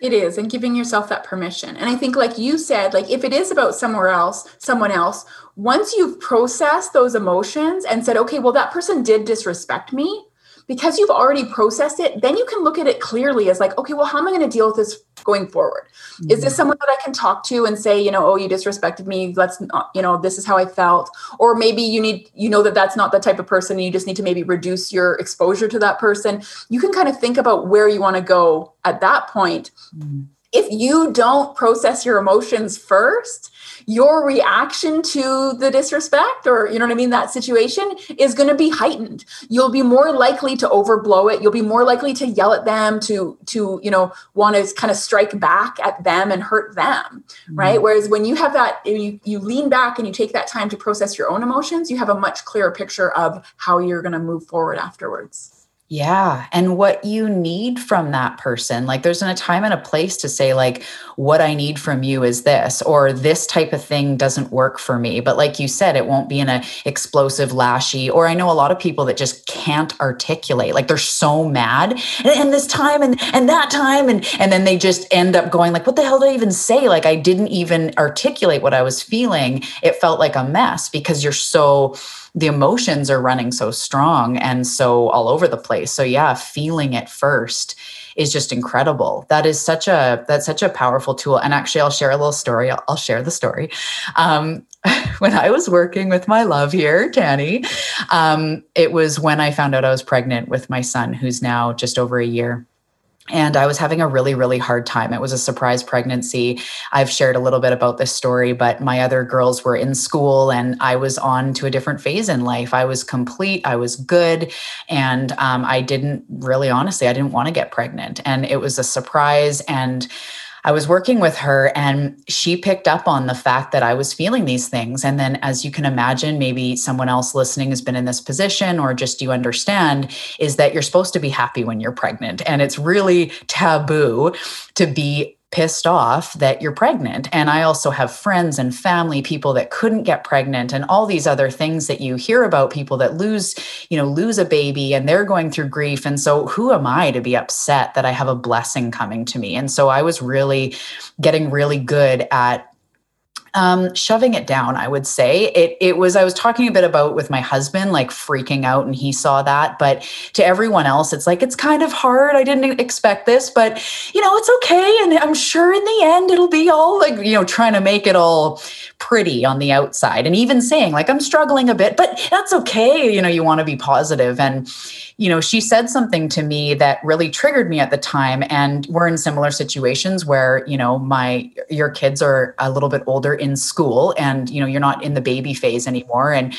It is and giving yourself that permission. And i think like you said like if it is about somewhere else someone else once you've processed those emotions and said okay well that person did disrespect me because you've already processed it, then you can look at it clearly as like, okay, well, how am I going to deal with this going forward? Mm-hmm. Is this mm-hmm. someone that I can talk to and say, you know, oh, you disrespected me. Let's, not, you know, this is how I felt. Or maybe you need, you know, that that's not the type of person. And you just need to maybe reduce your exposure to that person. You can kind of think about where you want to go at that point. Mm-hmm. If you don't process your emotions first, your reaction to the disrespect or you know what i mean that situation is going to be heightened. You'll be more likely to overblow it. You'll be more likely to yell at them to to you know want to kind of strike back at them and hurt them mm-hmm. right? Whereas when you have that you you lean back and you take that time to process your own emotions you have a much clearer picture of how you're going to move forward afterwards yeah. And what you need from that person. Like there's a time and a place to say, like, what I need from you is this, or this type of thing doesn't work for me. But like you said, it won't be in a explosive lashy. Or I know a lot of people that just can't articulate. Like they're so mad and, this time and and that time. And and then they just end up going, like, what the hell did I even say? Like I didn't even articulate what I was feeling. It felt like a mess because you're so the emotions are running so strong and so all over the place. So yeah, feeling it first is just incredible. That is such a that's such a powerful tool. And actually, I'll share a little story. I'll, I'll share the story. Um, when I was working with my love here, Tani, um, it was when I found out I was pregnant with my son, who's now just over a year and I was having a really, really hard time. It was a surprise pregnancy. I've shared a little bit about this story, but my other girls were in school and I was on to a different phase in life. I was complete, I was good. And um, I didn't really, honestly, I didn't want to get pregnant. And it was a surprise. And I was working with her and she picked up on the fact that I was feeling these things. And then, as you can imagine, maybe someone else listening has been in this position or just you understand is that you're supposed to be happy when you're pregnant. And it's really taboo to be pissed off that you're pregnant. And I also have friends and family, people that couldn't get pregnant and all these other things that you hear about people that lose, you know, lose a baby and they're going through grief. And so who am I to be upset that I have a blessing coming to me? And so I was really getting really good at um, shoving it down, I would say. It it was I was talking a bit about with my husband, like freaking out, and he saw that. But to everyone else, it's like it's kind of hard. I didn't expect this, but you know, it's okay. And I'm sure in the end it'll be all like, you know, trying to make it all pretty on the outside. And even saying, like, I'm struggling a bit, but that's okay. You know, you want to be positive. And you know, she said something to me that really triggered me at the time. And we're in similar situations where, you know, my your kids are a little bit older in school and, you know, you're not in the baby phase anymore. And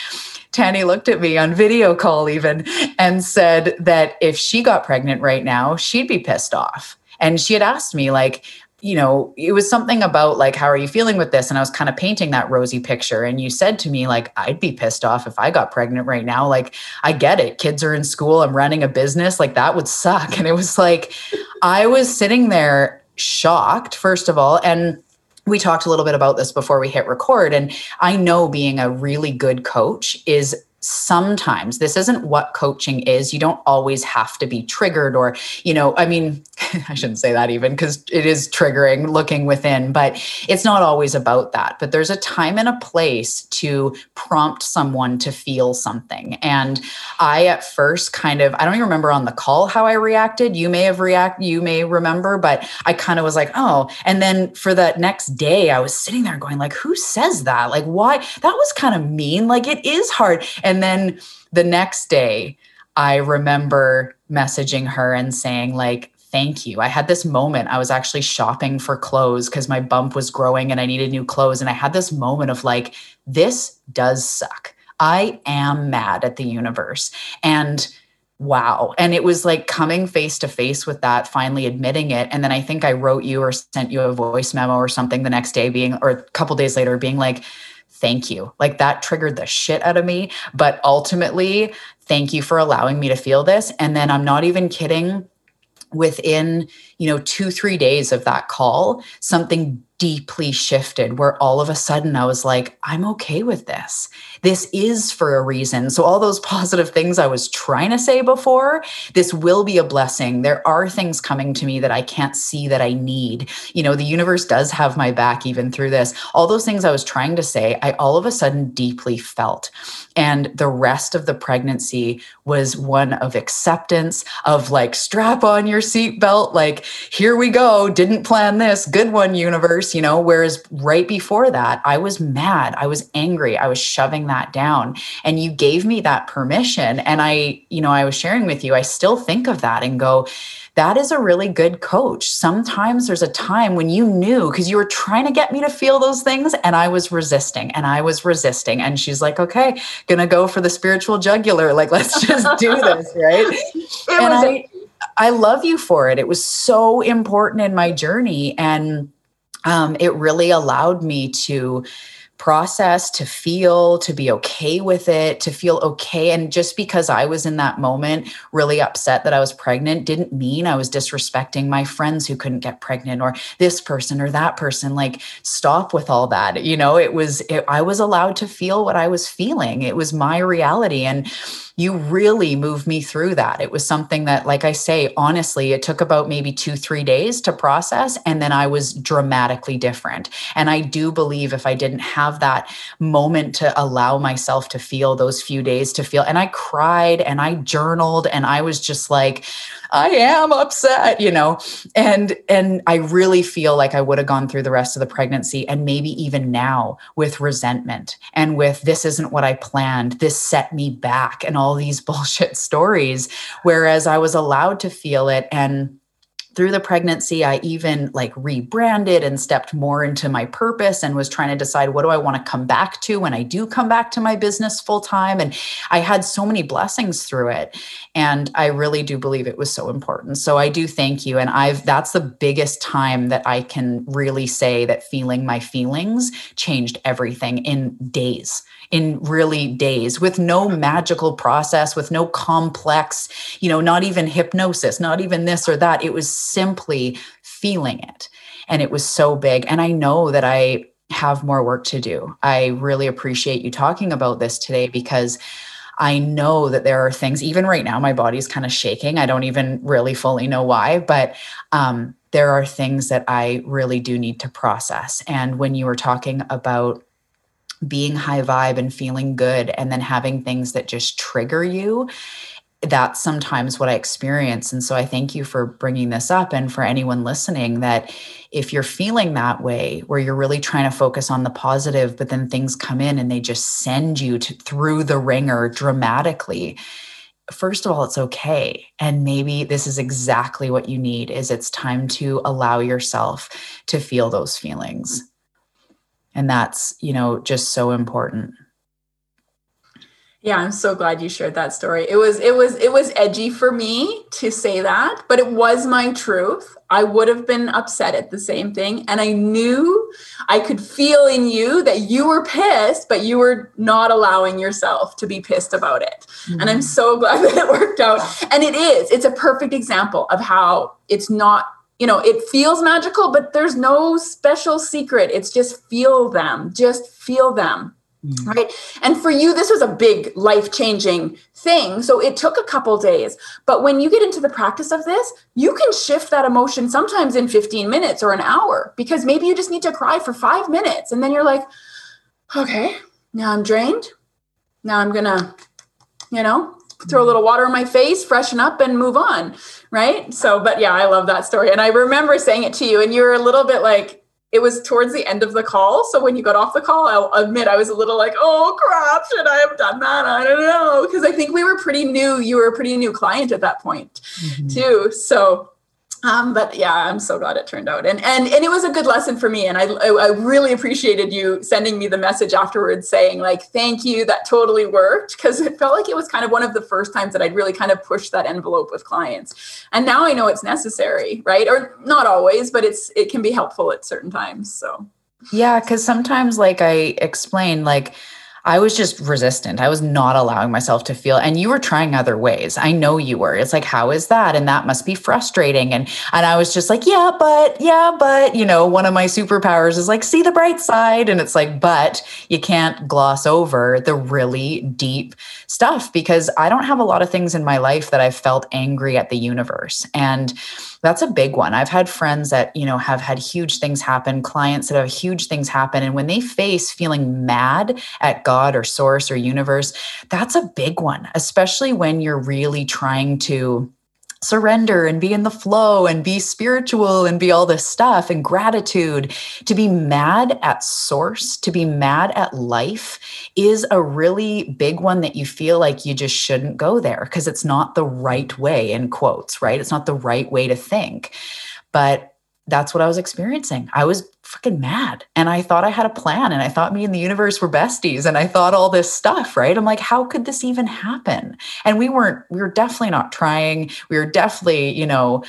Tani looked at me on video call even and said that if she got pregnant right now, she'd be pissed off. And she had asked me, like, you know, it was something about like, how are you feeling with this? And I was kind of painting that rosy picture. And you said to me, like, I'd be pissed off if I got pregnant right now. Like, I get it. Kids are in school. I'm running a business. Like, that would suck. And it was like, I was sitting there shocked, first of all. And we talked a little bit about this before we hit record. And I know being a really good coach is sometimes this isn't what coaching is. You don't always have to be triggered or you know i mean i shouldn't say that even because it is triggering looking within but it's not always about that. But there's a time and a place to prompt someone to feel something. And i at first kind of i don't even remember on the call how i reacted. You may have react you may remember but i kind of was like oh. And then for the next day i was sitting there going like who says that? Like why? That was kind of mean. Like it is hard. and then the next day, I remember messaging her and saying, like, thank you. I had this moment. I was actually shopping for clothes because my bump was growing and I needed new clothes. And I had this moment of like, this does suck. I am mad at the universe. And wow. And it was like coming face to face with that, finally admitting it. And then I think I wrote you or sent you a voice memo or something the next day, being, or a couple days later, being like, thank you. Like that triggered the shit out of me. But ultimately, thank you for allowing me to feel this. And then I'm not even kidding. Within, you know, two, three days of that call, something deeply shifted where all of a sudden I was like, I'm okay with this. This is for a reason. So, all those positive things I was trying to say before, this will be a blessing. There are things coming to me that I can't see that I need. You know, the universe does have my back even through this. All those things I was trying to say, I all of a sudden deeply felt. And the rest of the pregnancy was one of acceptance, of like, strap on your seatbelt, like, here we go. Didn't plan this. Good one, universe, you know. Whereas right before that, I was mad. I was angry. I was shoving that down. And you gave me that permission. And I, you know, I was sharing with you, I still think of that and go, that is a really good coach. Sometimes there's a time when you knew because you were trying to get me to feel those things and I was resisting and I was resisting. And she's like, okay, gonna go for the spiritual jugular. Like, let's just do this, right? and I, I love you for it. It was so important in my journey. And um, it really allowed me to process, to feel, to be okay with it, to feel okay. And just because I was in that moment really upset that I was pregnant didn't mean I was disrespecting my friends who couldn't get pregnant or this person or that person. Like, stop with all that. You know, it was, it, I was allowed to feel what I was feeling. It was my reality. And, you really moved me through that. It was something that, like I say, honestly, it took about maybe two, three days to process. And then I was dramatically different. And I do believe if I didn't have that moment to allow myself to feel those few days to feel, and I cried and I journaled and I was just like, I am upset, you know. And and I really feel like I would have gone through the rest of the pregnancy and maybe even now with resentment and with this isn't what I planned. This set me back and all these bullshit stories whereas I was allowed to feel it and through the pregnancy i even like rebranded and stepped more into my purpose and was trying to decide what do i want to come back to when i do come back to my business full time and i had so many blessings through it. And i really do believe it was so important. So i do thank you. And i've that's the biggest time that i can really say that feeling my feelings changed everything in days in really days with no magical process, with no complex, you know, not even hypnosis, not even this or that. It was simply feeling it. And it was so big. And I know that I have more work to do. I really appreciate you talking about this today because I know that there are things, even right now, my body's kind of shaking. I don't even really fully know why, but um, there are things that I really do need to process. And when you were talking about being high vibe and feeling good, and then having things that just trigger you, that's sometimes what I experience. And so I thank you for bringing this up. And for anyone listening, that if you're feeling that way, where you're really trying to focus on the positive, but then things come in and they just send you to, through the ringer dramatically, first of all it's okay and maybe this is exactly what you need is it's time to allow yourself to feel those feelings and that's you know just so important yeah i'm so glad you shared that story it was it was it was edgy for me to say that but it was my truth I would have been upset at the same thing. And I knew I could feel in you that you were pissed, but you were not allowing yourself to be pissed about it. Mm-hmm. And I'm mm-hmm. so glad that it worked out. And it is, it's a perfect example of how it's not, you know, it feels magical, but there's no special secret. It's just feel them, just feel them. Mm-hmm. Right. And for you, this was a big life changing thing. So it took a couple days. But when you get into the practice of this, you can shift that emotion sometimes in 15 minutes or an hour because maybe you just need to cry for five minutes. And then you're like, okay, now I'm drained. Now I'm going to, you know, throw a little water in my face, freshen up, and move on. Right. So, but yeah, I love that story. And I remember saying it to you, and you were a little bit like, it was towards the end of the call. So when you got off the call, I'll admit I was a little like, oh crap, should I have done that? I don't know. Because I think we were pretty new. You were a pretty new client at that point, mm-hmm. too. So um, but yeah, I'm so glad it turned out, and and and it was a good lesson for me. And I I really appreciated you sending me the message afterwards, saying like, "Thank you, that totally worked," because it felt like it was kind of one of the first times that I'd really kind of pushed that envelope with clients. And now I know it's necessary, right? Or not always, but it's it can be helpful at certain times. So yeah, because sometimes, like I explained, like I was just resistant. I was not allowing myself to feel and you were trying other ways. I know you were. It's like how is that? And that must be frustrating and and I was just like, yeah, but yeah, but you know, one of my superpowers is like see the bright side and it's like but you can't gloss over the really deep stuff because I don't have a lot of things in my life that I've felt angry at the universe. And that's a big one. I've had friends that, you know, have had huge things happen, clients that have huge things happen. And when they face feeling mad at God or source or universe, that's a big one, especially when you're really trying to surrender and be in the flow and be spiritual and be all this stuff and gratitude. To be mad at source, to be mad at life is a really big one that you feel like you just shouldn't go there because it's not the right way, in quotes, right? It's not the right way to think. But that's what I was experiencing. I was fucking mad. And I thought I had a plan and I thought me and the universe were besties and I thought all this stuff, right? I'm like, how could this even happen? And we weren't, we were definitely not trying. We were definitely, you know,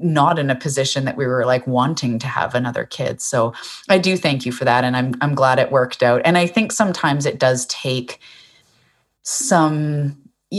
not in a position that we were like wanting to have another kid. So I do thank you for that. And I'm I'm glad it worked out. And I think sometimes it does take some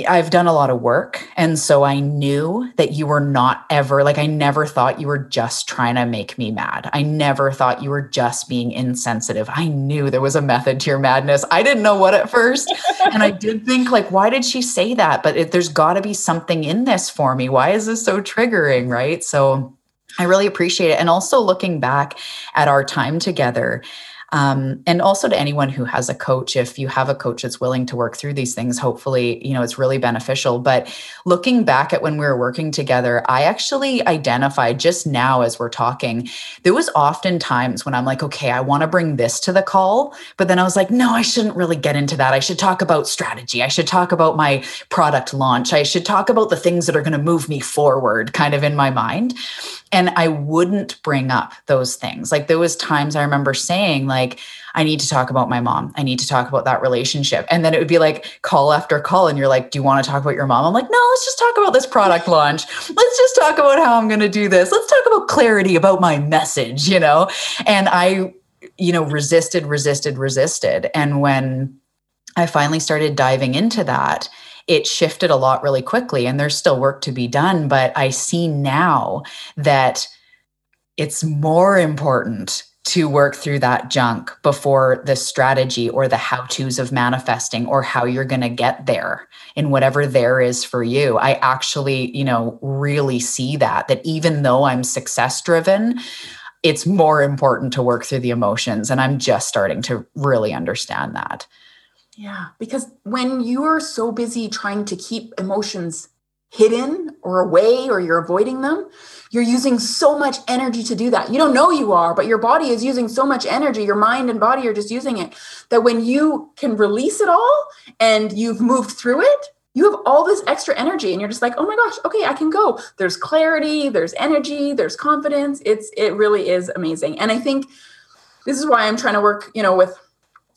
I've done a lot of work. And so I knew that you were not ever like, I never thought you were just trying to make me mad. I never thought you were just being insensitive. I knew there was a method to your madness. I didn't know what at first. and I did think, like, why did she say that? But it, there's got to be something in this for me. Why is this so triggering? Right. So I really appreciate it. And also looking back at our time together, um, and also to anyone who has a coach if you have a coach that's willing to work through these things hopefully you know it's really beneficial. But looking back at when we were working together i actually identified just now as we're talking there was often times when i'm like okay i want to bring this to the call but then i was like no i shouldn't really get into that. I should talk about strategy. I should talk about my product launch. I should talk about the things that are going to move me forward kind of in my mind and i wouldn't bring up those things. Like there was times i remember saying like i need to talk about my mom. I need to talk about that relationship. And then it would be like call after call and you're like do you want to talk about your mom? I'm like no let's just talk about this product launch. Let's just talk about how i'm going to do this. Let's talk about clarity about my message you know? And i you know resisted resisted resisted. And when i finally started diving into that it shifted a lot really quickly and there's still work to be done but i see now that it's more important to work through that junk before the strategy or the how to's of manifesting or how you're going to get there in whatever there is for you. I actually, you know, really see that, that even though I'm success driven, it's more important to work through the emotions. And I'm just starting to really understand that. Yeah, because when you're so busy trying to keep emotions hidden or away or you're avoiding them, you're using so much energy to do that. You don't know you are, but your body is using so much energy. Your mind and body are just using it that when you can release it all and you've moved through it, you have all this extra energy and you're just like, "Oh my gosh, okay, I can go." There's clarity, there's energy, there's confidence. It's it really is amazing. And I think this is why I'm trying to work, you know, with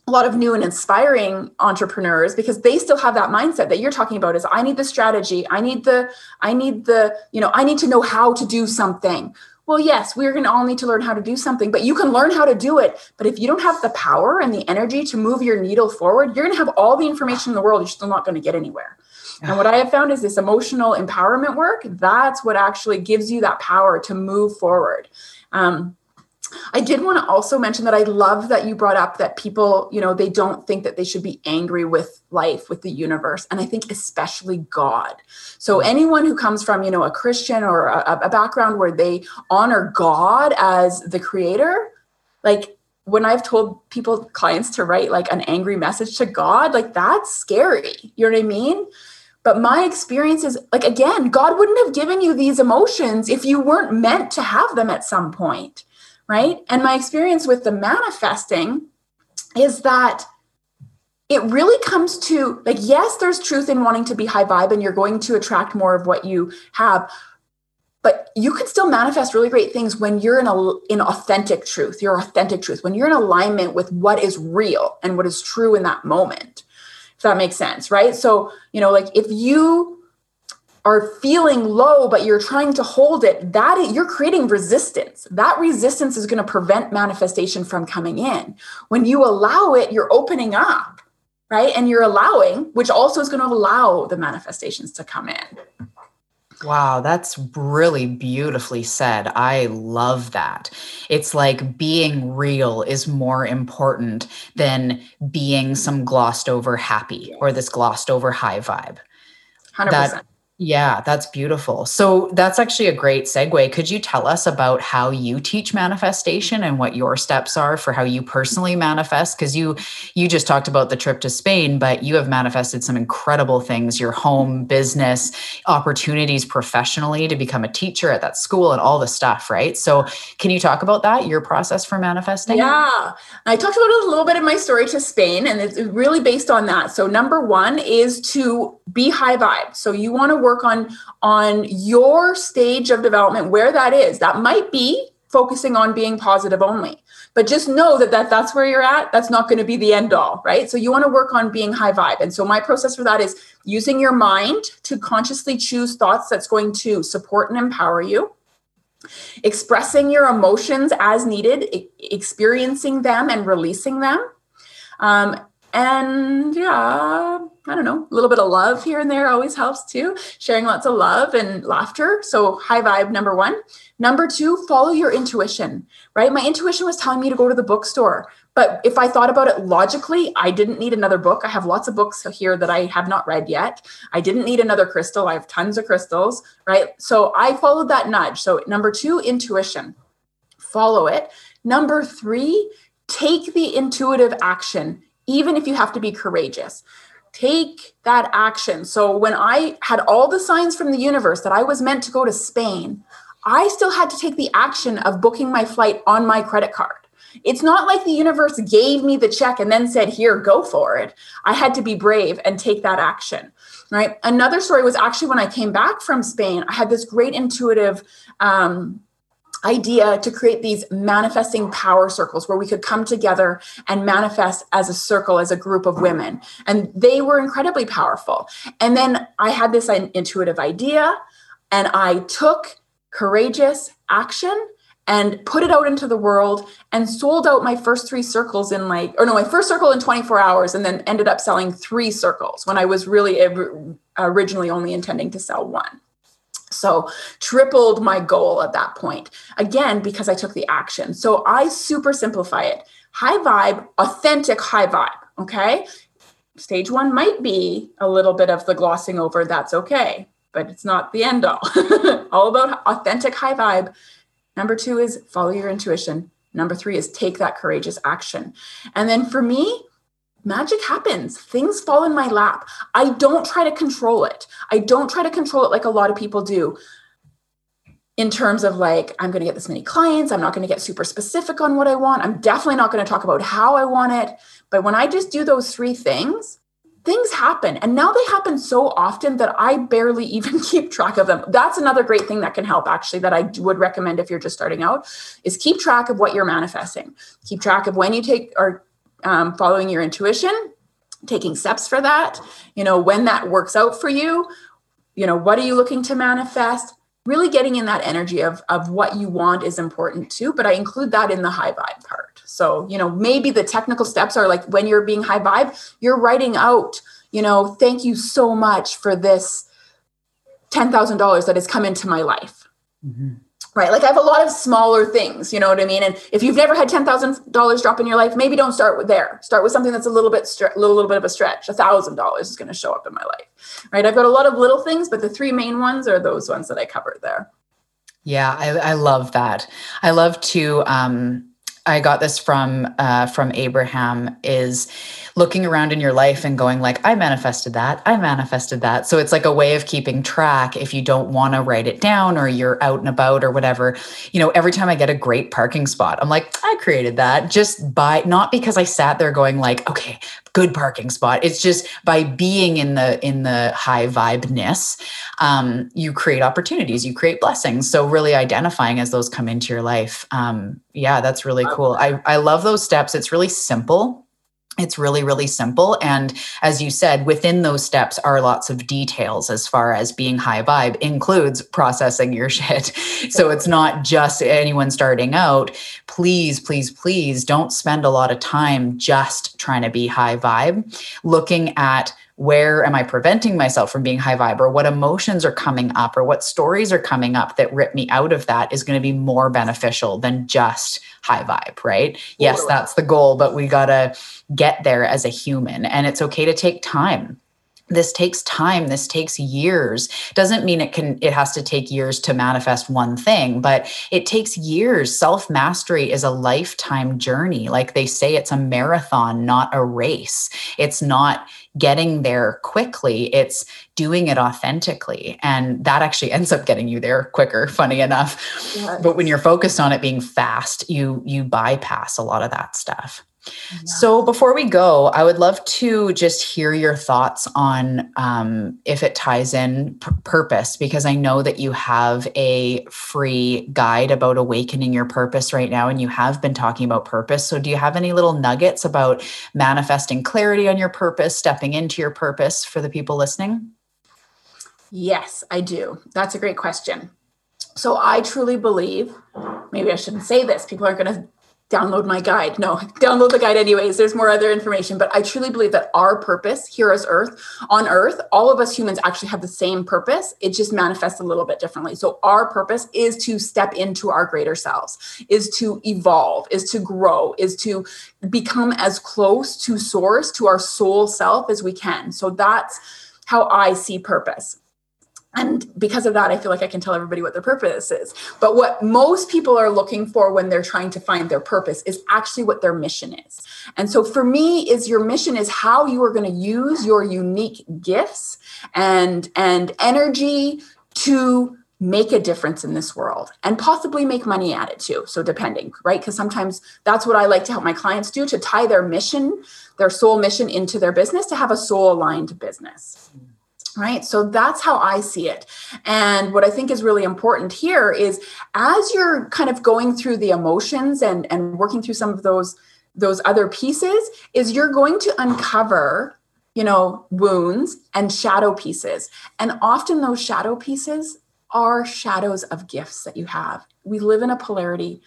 a lot of new and inspiring entrepreneurs because they still have that mindset that you're talking about is i need the strategy. I need the i need the you know i need to know how to do something. Well yes we're going to all need to learn how to do something but you can learn how to do it. But if you don't have the power and the energy to move your needle forward you're going to have all the information in the world you're still not going to get anywhere. And what I have found is this emotional empowerment work, that's what actually gives you that power to move forward. Um, I did want to also mention that I love that you brought up that people, you know, they don't think that they should be angry with life, with the universe. And I think especially God. So anyone who comes from, you know, a Christian or a, a background where they honor God as the creator, like when I've told people, clients to write like an angry message to God, like that's scary. You know what I mean? But my experience is like, again, God wouldn't have given you these emotions if you weren't meant to have them at some point right? And my experience with the manifesting is that it really comes to like, yes, there's truth in wanting to be high vibe and you're going to attract more of what you have. But you can still manifest really great things when you're in a in authentic truth, your authentic truth, when you're in alignment with what is real and what is true in that moment. If that makes sense, right? So, you know, like if you are feeling low but you're trying to hold it that you're creating resistance that resistance is going to prevent manifestation from coming in when you allow it you're opening up right and you're allowing which also is going to allow the manifestations to come in Wow, that's really beautifully said. I love that. It's like being real is more important than being some glossed over happy or this glossed over high vibe. 100%. That, yeah, that's beautiful. So that's actually a great segue. Could you tell us about how you teach manifestation and what your steps are for how you personally manifest? Because you you just talked about the trip to Spain, but you have manifested some incredible things, your home, business, opportunities professionally to become a teacher at that school and all the stuff, right? So can you talk about that, your process for manifesting? Yeah. I talked about a little bit in my story to Spain, and it's really based on that. So number one is to be high vibe. So you want to work work on on your stage of development where that is. That might be focusing on being positive only but just know that, that that's where you're at. That's not going to be the end all right? So you want to work on being high vibe. And so my process for that is using your mind to consciously choose thoughts that's going to support and empower you expressing your emotions as needed experiencing them and releasing them. Um, and yeah I don't know, a little bit of love here and there always helps too. Sharing lots of love and laughter. So, high vibe, number one. Number two, follow your intuition, right? My intuition was telling me to go to the bookstore. But if I thought about it logically, I didn't need another book. I have lots of books here that I have not read yet. I didn't need another crystal. I have tons of crystals, right? So, I followed that nudge. So, number two, intuition, follow it. Number three, take the intuitive action, even if you have to be courageous take that action. So when I had all the signs from the universe that I was meant to go to Spain, I still had to take the action of booking my flight on my credit card. It's not like the universe gave me the check and then said, Here, go for it. I had to be brave and take that action. Right. Another story was actually when I came back from Spain, I had this great intuitive um, idea to create these manifesting power circles where we could come together and manifest as a circle, as a group of women. And they were incredibly powerful. And then I had this intuitive idea and I took courageous action and put it out into the world and sold out my first three circles in like or no my first circle in 24 hours and then ended up selling three circles when i was really uh, originally only intending to sell one So, tripled my goal at that point. Again, because I took the action. So, I super simplify it high vibe, authentic high vibe. Okay. Stage one might be a little bit of the glossing over. That's okay, but it's not the end all. all about authentic high vibe. Number two is follow your intuition. Number three is take that courageous action. And then for me, magic happens. Things fall in my lap. I don't try to control it. I don't try to control it like a lot of people do in terms of like, I'm going to get this many clients. I'm not going to get super specific on what I want. I'm definitely not going to talk about how I want it. But when I just do those three things, things happen. And now they happen so often that I barely even keep track of them. That's another great thing that can help, actually, that I would recommend if you're just starting out is keep track of what you're manifesting. Keep track of when you take or um, following your intuition, taking steps for that, you know, when that works out for you, you know, what are you looking to manifest? Really getting in that energy of, of what you want is important too, but I include that in the high vibe part. So, you know, maybe the technical steps are like when you're being high vibe, you're writing out, you know, thank you so much for this $10,000 that has come into my life. Mm-hmm right? Like I have a lot of smaller things, you know what I mean? And if you've never had ten thousand dollars drop in your life, maybe don't start with there. Start with something that's a little bit a little, little bit of a stretch. A thousand dollars is going to show up in my life, right? I've got a lot of little things, but the three main ones are those ones that I covered there. Yeah, I, I love that. I love to. Um, I got this from uh, from Abraham. Is looking around in your life and going like i manifested that i manifested that so it's like a way of keeping track if you don't want to write it down or you're out and about or whatever you know every time i get a great parking spot i'm like i created that just by not because i sat there going like okay good parking spot. It's just by being in the in the high vibeness um, you create opportunities you create blessings. So really identifying as those come into your life um, yeah that's really cool. i i love those steps. It's really simple. It's really really simple. And as you said within those steps are lots of details as far as being high vibe includes processing your shit. So it's not just anyone starting out please please please don't spend a lot of time just trying to be high vibe. Looking at where am I preventing myself from being high vibe or what emotions are coming up or what stories are coming up that rip me out of that is going to be more beneficial than just high vibe, right? Yes, that's the goal, but we got to get there as a human and it's okay to take time this takes time this takes years. Doesn't mean it can it has to take years to manifest one thing but it takes years. Self mastery is a lifetime journey. Like they say it's a marathon not a race. It's not getting there quickly. It's doing it authentically. And that actually ends up getting you there quicker funny enough. Yes. but when you're focused on it being fast you you bypass a lot of that stuff so before we go, I would love to just hear your thoughts on um, if it ties in p- purpose, because I know that you have a free guide about awakening your purpose right now, and you have been talking about purpose. So do you have any little nuggets about manifesting clarity on your purpose, stepping into your purpose for the people listening? Yes, I do. That's a great question. So I truly believe, maybe I shouldn't say this, people are going to download my guide. No, download the guide anyways. There's more other information, but I truly believe that our purpose here as Earth, on Earth, all of us humans actually have the same purpose. It just manifests a little bit differently. So our purpose is to step into our greater selves, is to evolve, is to grow, is to become as close to source, to our soul self as we can. So that's how I see purpose and because of that i feel like i can tell everybody what their purpose is. But what most people are looking for when they're trying to find their purpose is actually what their mission is. And so for me is your mission is how you are going to use your unique gifts and and energy to make a difference in this world and possibly make money at it too so depending right? Because sometimes that's what i like to help my clients do to tie their mission their soul mission into their business to have a soul aligned business right? So that's how i see it. And what i think is really important here is as you're kind of going through the emotions and and working through some of those those other pieces is you're going to uncover you know wounds and shadow pieces. And often those shadow pieces are shadows of gifts that you have. We live in a polarity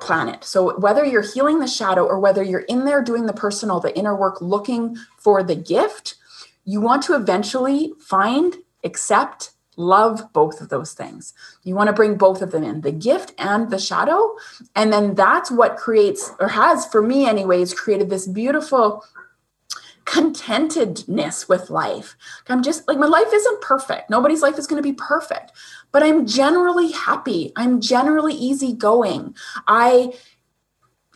planet. So whether you're healing the shadow or whether you're in there doing the personal the inner work looking for the gift you want to eventually find, accept, love both of those things. You want to bring both of them in, the gift and the shadow. And then that's what creates, or has for me, anyways, created this beautiful contentedness with life. I'm just like, my life isn't perfect. Nobody's life is going to be perfect, but I'm generally happy. I'm generally easygoing. I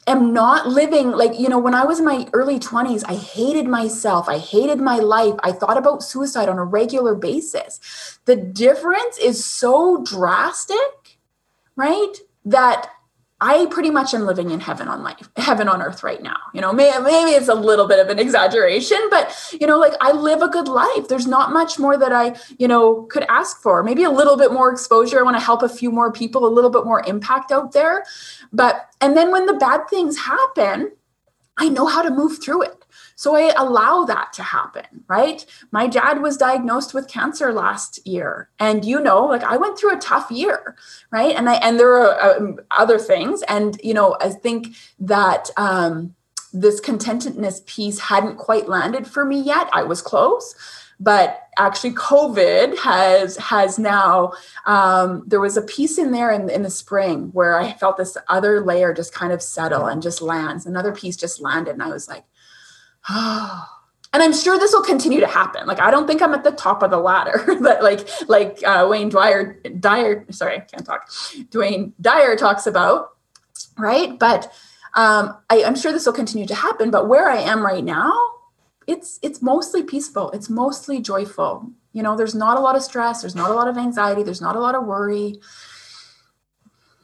am not living like you know when i was in my early 20s i hated myself. I hated my life. I thought about suicide on a regular basis. The difference is so drastic right that I pretty much am living in heaven on life, heaven on earth right now. You know, maybe, maybe it's a little bit of an exaggeration, but you know, like I live a good life. There's not much more that I, you know, could ask for. Maybe a little bit more exposure. I want to help a few more people, a little bit more impact out there. But and then when the bad things happen, I know how to move through it. So I allow that to happen, right? My dad was diagnosed with cancer last year. And you know, like I went through a tough year, right? And I and there are um, other things and you know, I think that um this contentedness piece hadn't quite landed for me yet. I was close, but actually covid has has now um, there was a piece in there in, in the spring where i felt this other layer just kind of settle and just lands another piece just landed and i was like and I'm sure this will continue to happen. Like I don't think I'm at the top of the ladder, but like like uh, Wayne Dwyer Dyer, sorry, I can't talk. Dwayne Dyer talks about, right? But um, I, I'm sure this will continue to happen. But where I am right now, it's it's mostly peaceful. It's mostly joyful. You know, there's not a lot of stress. There's not a lot of anxiety. There's not a lot of worry.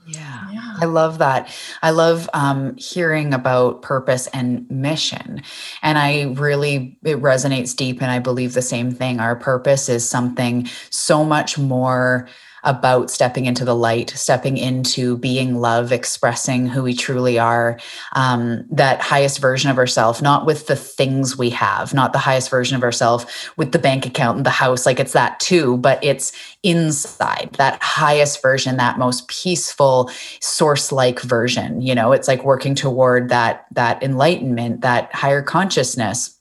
Yeah. yeah. I love that. I love um, hearing about purpose and mission. And I really, it resonates deep. And I believe the same thing. Our purpose is something so much more about stepping into the light, stepping into being love, expressing who we truly are, um, that highest version of ourselves, not with the things we have, not the highest version of ourselves with the bank account and the house. Like it's that too, but it's inside that highest version, that most peaceful source like version. You know, it's like working toward that, that enlightenment, that higher consciousness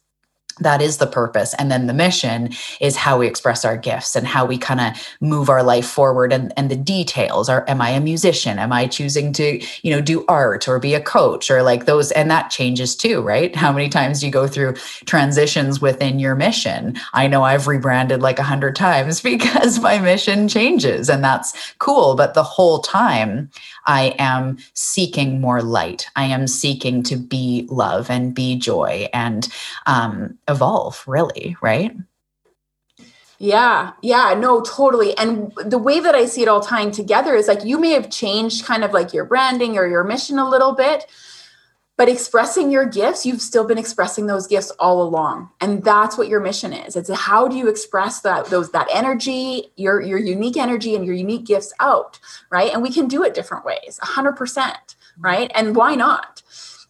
that is the purpose. And then the mission is how we express our gifts and how we kind of move our life forward. And, and the details are am i a musician? Am i choosing to you know do art or be a coach or like those? And that changes too right? How many times do you go through transitions within your mission. I know i've rebranded like a hundred times because my mission changes and that's cool. But the whole time i am seeking more light. I am seeking to be love and be joy and um evolve really right? Yeah, yeah, no, totally. And the way that I see it all tying together is like you may have changed kind of like your branding or your mission a little bit, but expressing your gifts, you've still been expressing those gifts all along. And that's what your mission is. It's how do you express that those that energy, your your unique energy and your unique gifts out, right? And we can do it different ways, 100%, right? And why not?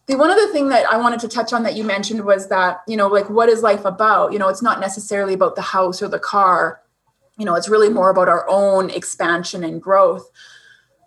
the one other thing that I wanted to touch on that you mentioned was that, you know, like what is life about? You know, it's not necessarily about the house or the car. You know, it's really more about our own expansion and growth.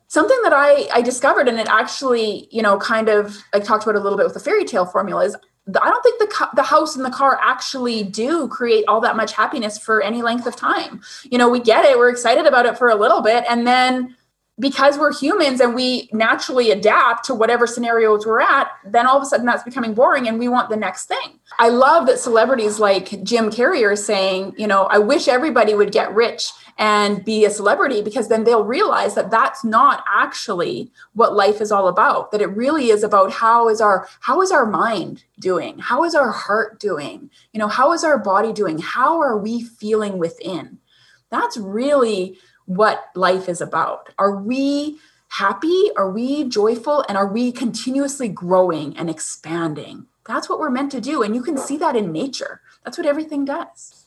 Something that I I discovered and it actually, you know, kind of like talked about a little bit with the fairy tale formula is I don't think the the house and the car actually do create all that much happiness for any length of time. You know, we get it, we're excited about it for a little bit and then because we're humans and we naturally adapt to whatever scenarios we're at, then all of a sudden that's becoming boring and we want the next thing. I love that celebrities like Jim Carrey are saying, you know, I wish everybody would get rich and be a celebrity because then they'll realize that that's not actually what life is all about that it really is about how is our how is our mind doing? How is our heart doing? You know how is our body doing? How are we feeling within? That's really what life is about. Are we happy? Are we joyful? And are we continuously growing and expanding? That's what we're meant to do. And you can see that in nature. That's what everything does.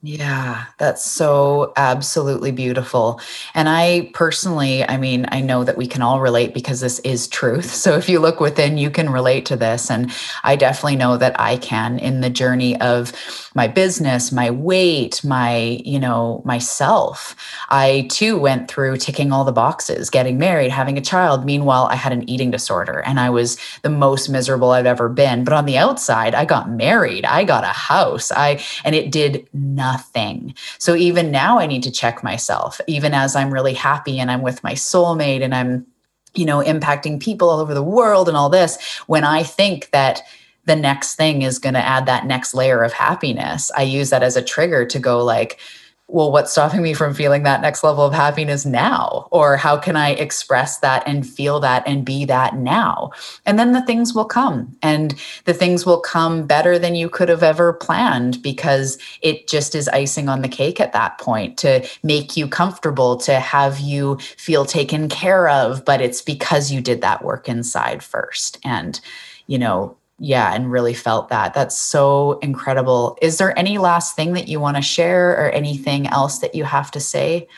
Yeah, that's so absolutely beautiful. And I personally, I mean, I know that we can all relate because this is truth. So if you look within, you can relate to this. And I definitely know that I can in the journey of my business, my weight, my, you know, myself. I too went through ticking all the boxes, getting married, having a child. Meanwhile, I had an eating disorder and I was the most miserable I've ever been. But on the outside, I got married, I got a house, I, and it did nothing nothing. So even now, I need to check myself, even as I'm really happy and I'm with my soulmate and I'm, you know, impacting people all over the world and all this. When I think that the next thing is going to add that next layer of happiness, I use that as a trigger to go, like, well, what's stopping me from feeling that next level of happiness now? Or how can I express that and feel that and be that now? And then the things will come and the things will come better than you could have ever planned because it just is icing on the cake at that point to make you comfortable, to have you feel taken care of. But it's because you did that work inside first. And, you know, yeah and really felt that. That's so incredible. Is there any last thing that you want to share or anything else that you have to say?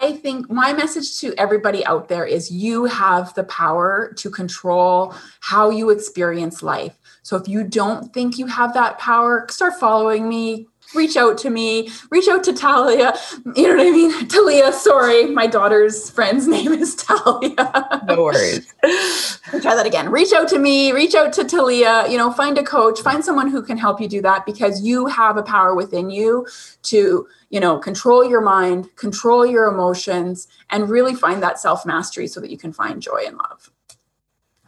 I think my message to everybody out there is you have the power to control how you experience life. So if you don't think you have that power, start following me, reach out to me, reach out to Talia. You know what I mean? Talia, sorry, my daughter's friend's name is Talia. No worries. try that again. Reach out to me, reach out to Talia, you know, find a coach, find someone who can help you do that because you have a power within you to, you know, control your mind, control your emotions, and really find that self mastery so that you can find joy and love.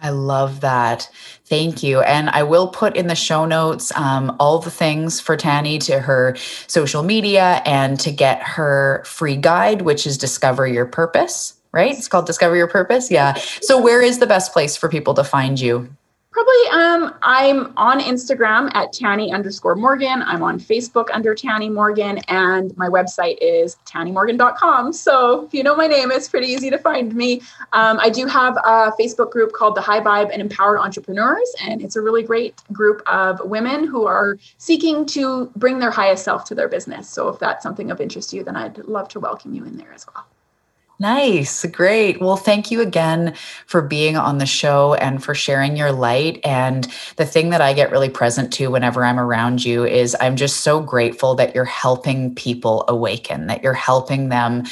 I love that. Thank you. And I will put in the show notes um, all the things for Tani to her social media and to get her free guide, which is Discover Your Purpose, right? It's called Discover Your Purpose. Yeah. So, where is the best place for people to find you? Probably um, I'm on Instagram at Tani underscore Morgan. I'm on Facebook under Tani Morgan, and my website is tanimorgan.com. So if you know my name, it's pretty easy to find me. Um, I do have a Facebook group called the High Vibe and Empowered Entrepreneurs, and it's a really great group of women who are seeking to bring their highest self to their business. So if that's something of interest to you, then I'd love to welcome you in there as well. Nice. Great. Well, thank you again for being on the show and for sharing your light. And the thing that I get really present to whenever I'm around you is I'm just so grateful that you're helping people awaken, that you're helping them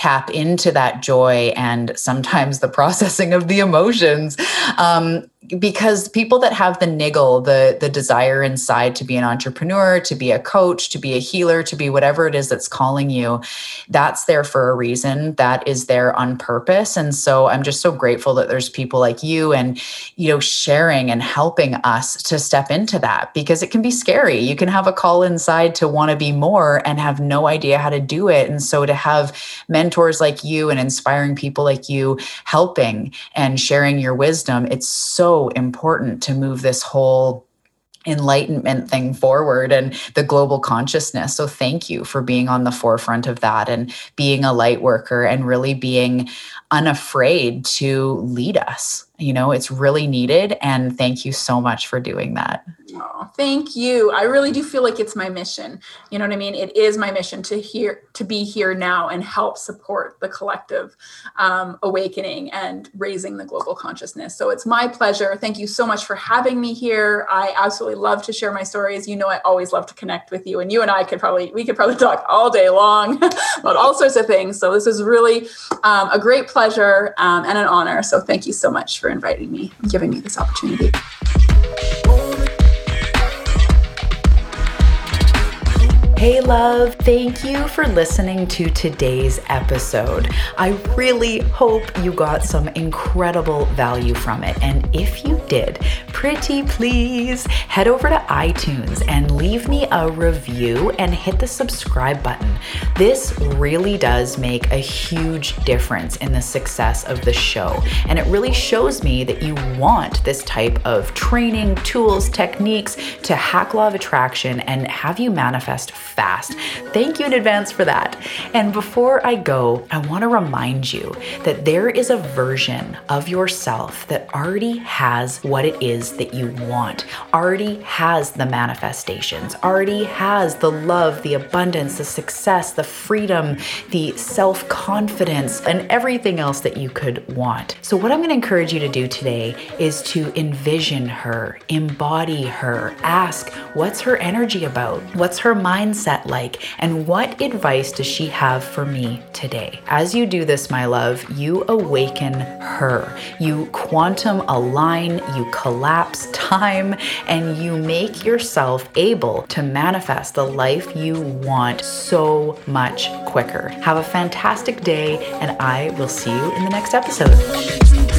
tap into that joy and sometimes the processing of the emotions. Um, because people that have the niggle the the desire inside to be an entrepreneur to be a coach to be a healer to be whatever it is that's calling you that's there for a reason. That is there on purpose. And so i'm just so grateful that there's people like you and you know sharing and helping us to step into that because it can be scary. You can have a call inside to want to be more and have no idea how to do it. And so to have mentors like you and inspiring people like you helping and sharing your wisdom it's so important to move this whole enlightenment thing forward and the global consciousness. So thank you for being on the forefront of that and being a light worker and really being unafraid to lead us. You know, it's really needed. And thank you so much for doing that. Thank you. I really do feel like it's my mission. You know what I mean? It is my mission to hear to be here now and help support the collective um, awakening and raising the global consciousness. So it's my pleasure. Thank you so much for having me here. I absolutely love to share my stories. You know, I always love to connect with you, and you and I could probably we could probably talk all day long about all sorts of things. So this is really um, a great pleasure um, and an honor. So thank you so much for inviting me and giving me this opportunity. Hey, love, thank you for listening to today's episode. I really hope you got some incredible value from it. And if you did, pretty please head over to iTunes and leave me a review and hit the subscribe button. This really does make a huge difference in the success of the show. And it really shows me that you want this type of training, tools, techniques to hack law of attraction and have you manifest fast. Thank you in advance for that. And before I go, I want to remind you that there is a version of yourself that already has what it is that you want, already has the manifestations, already has the love, the abundance, the success, the freedom, the self confidence, and everything else that you could want. So, what I'm going to encourage you to do today is to envision her, embody her, ask what's her energy about, what's her mindset mindset like? And what advice does she have for me today? As you do this, my love, you awaken her. You quantum align, you collapse time and you make yourself able to manifest the life you want so much quicker. Have a fantastic day, and I will see you in the next episode.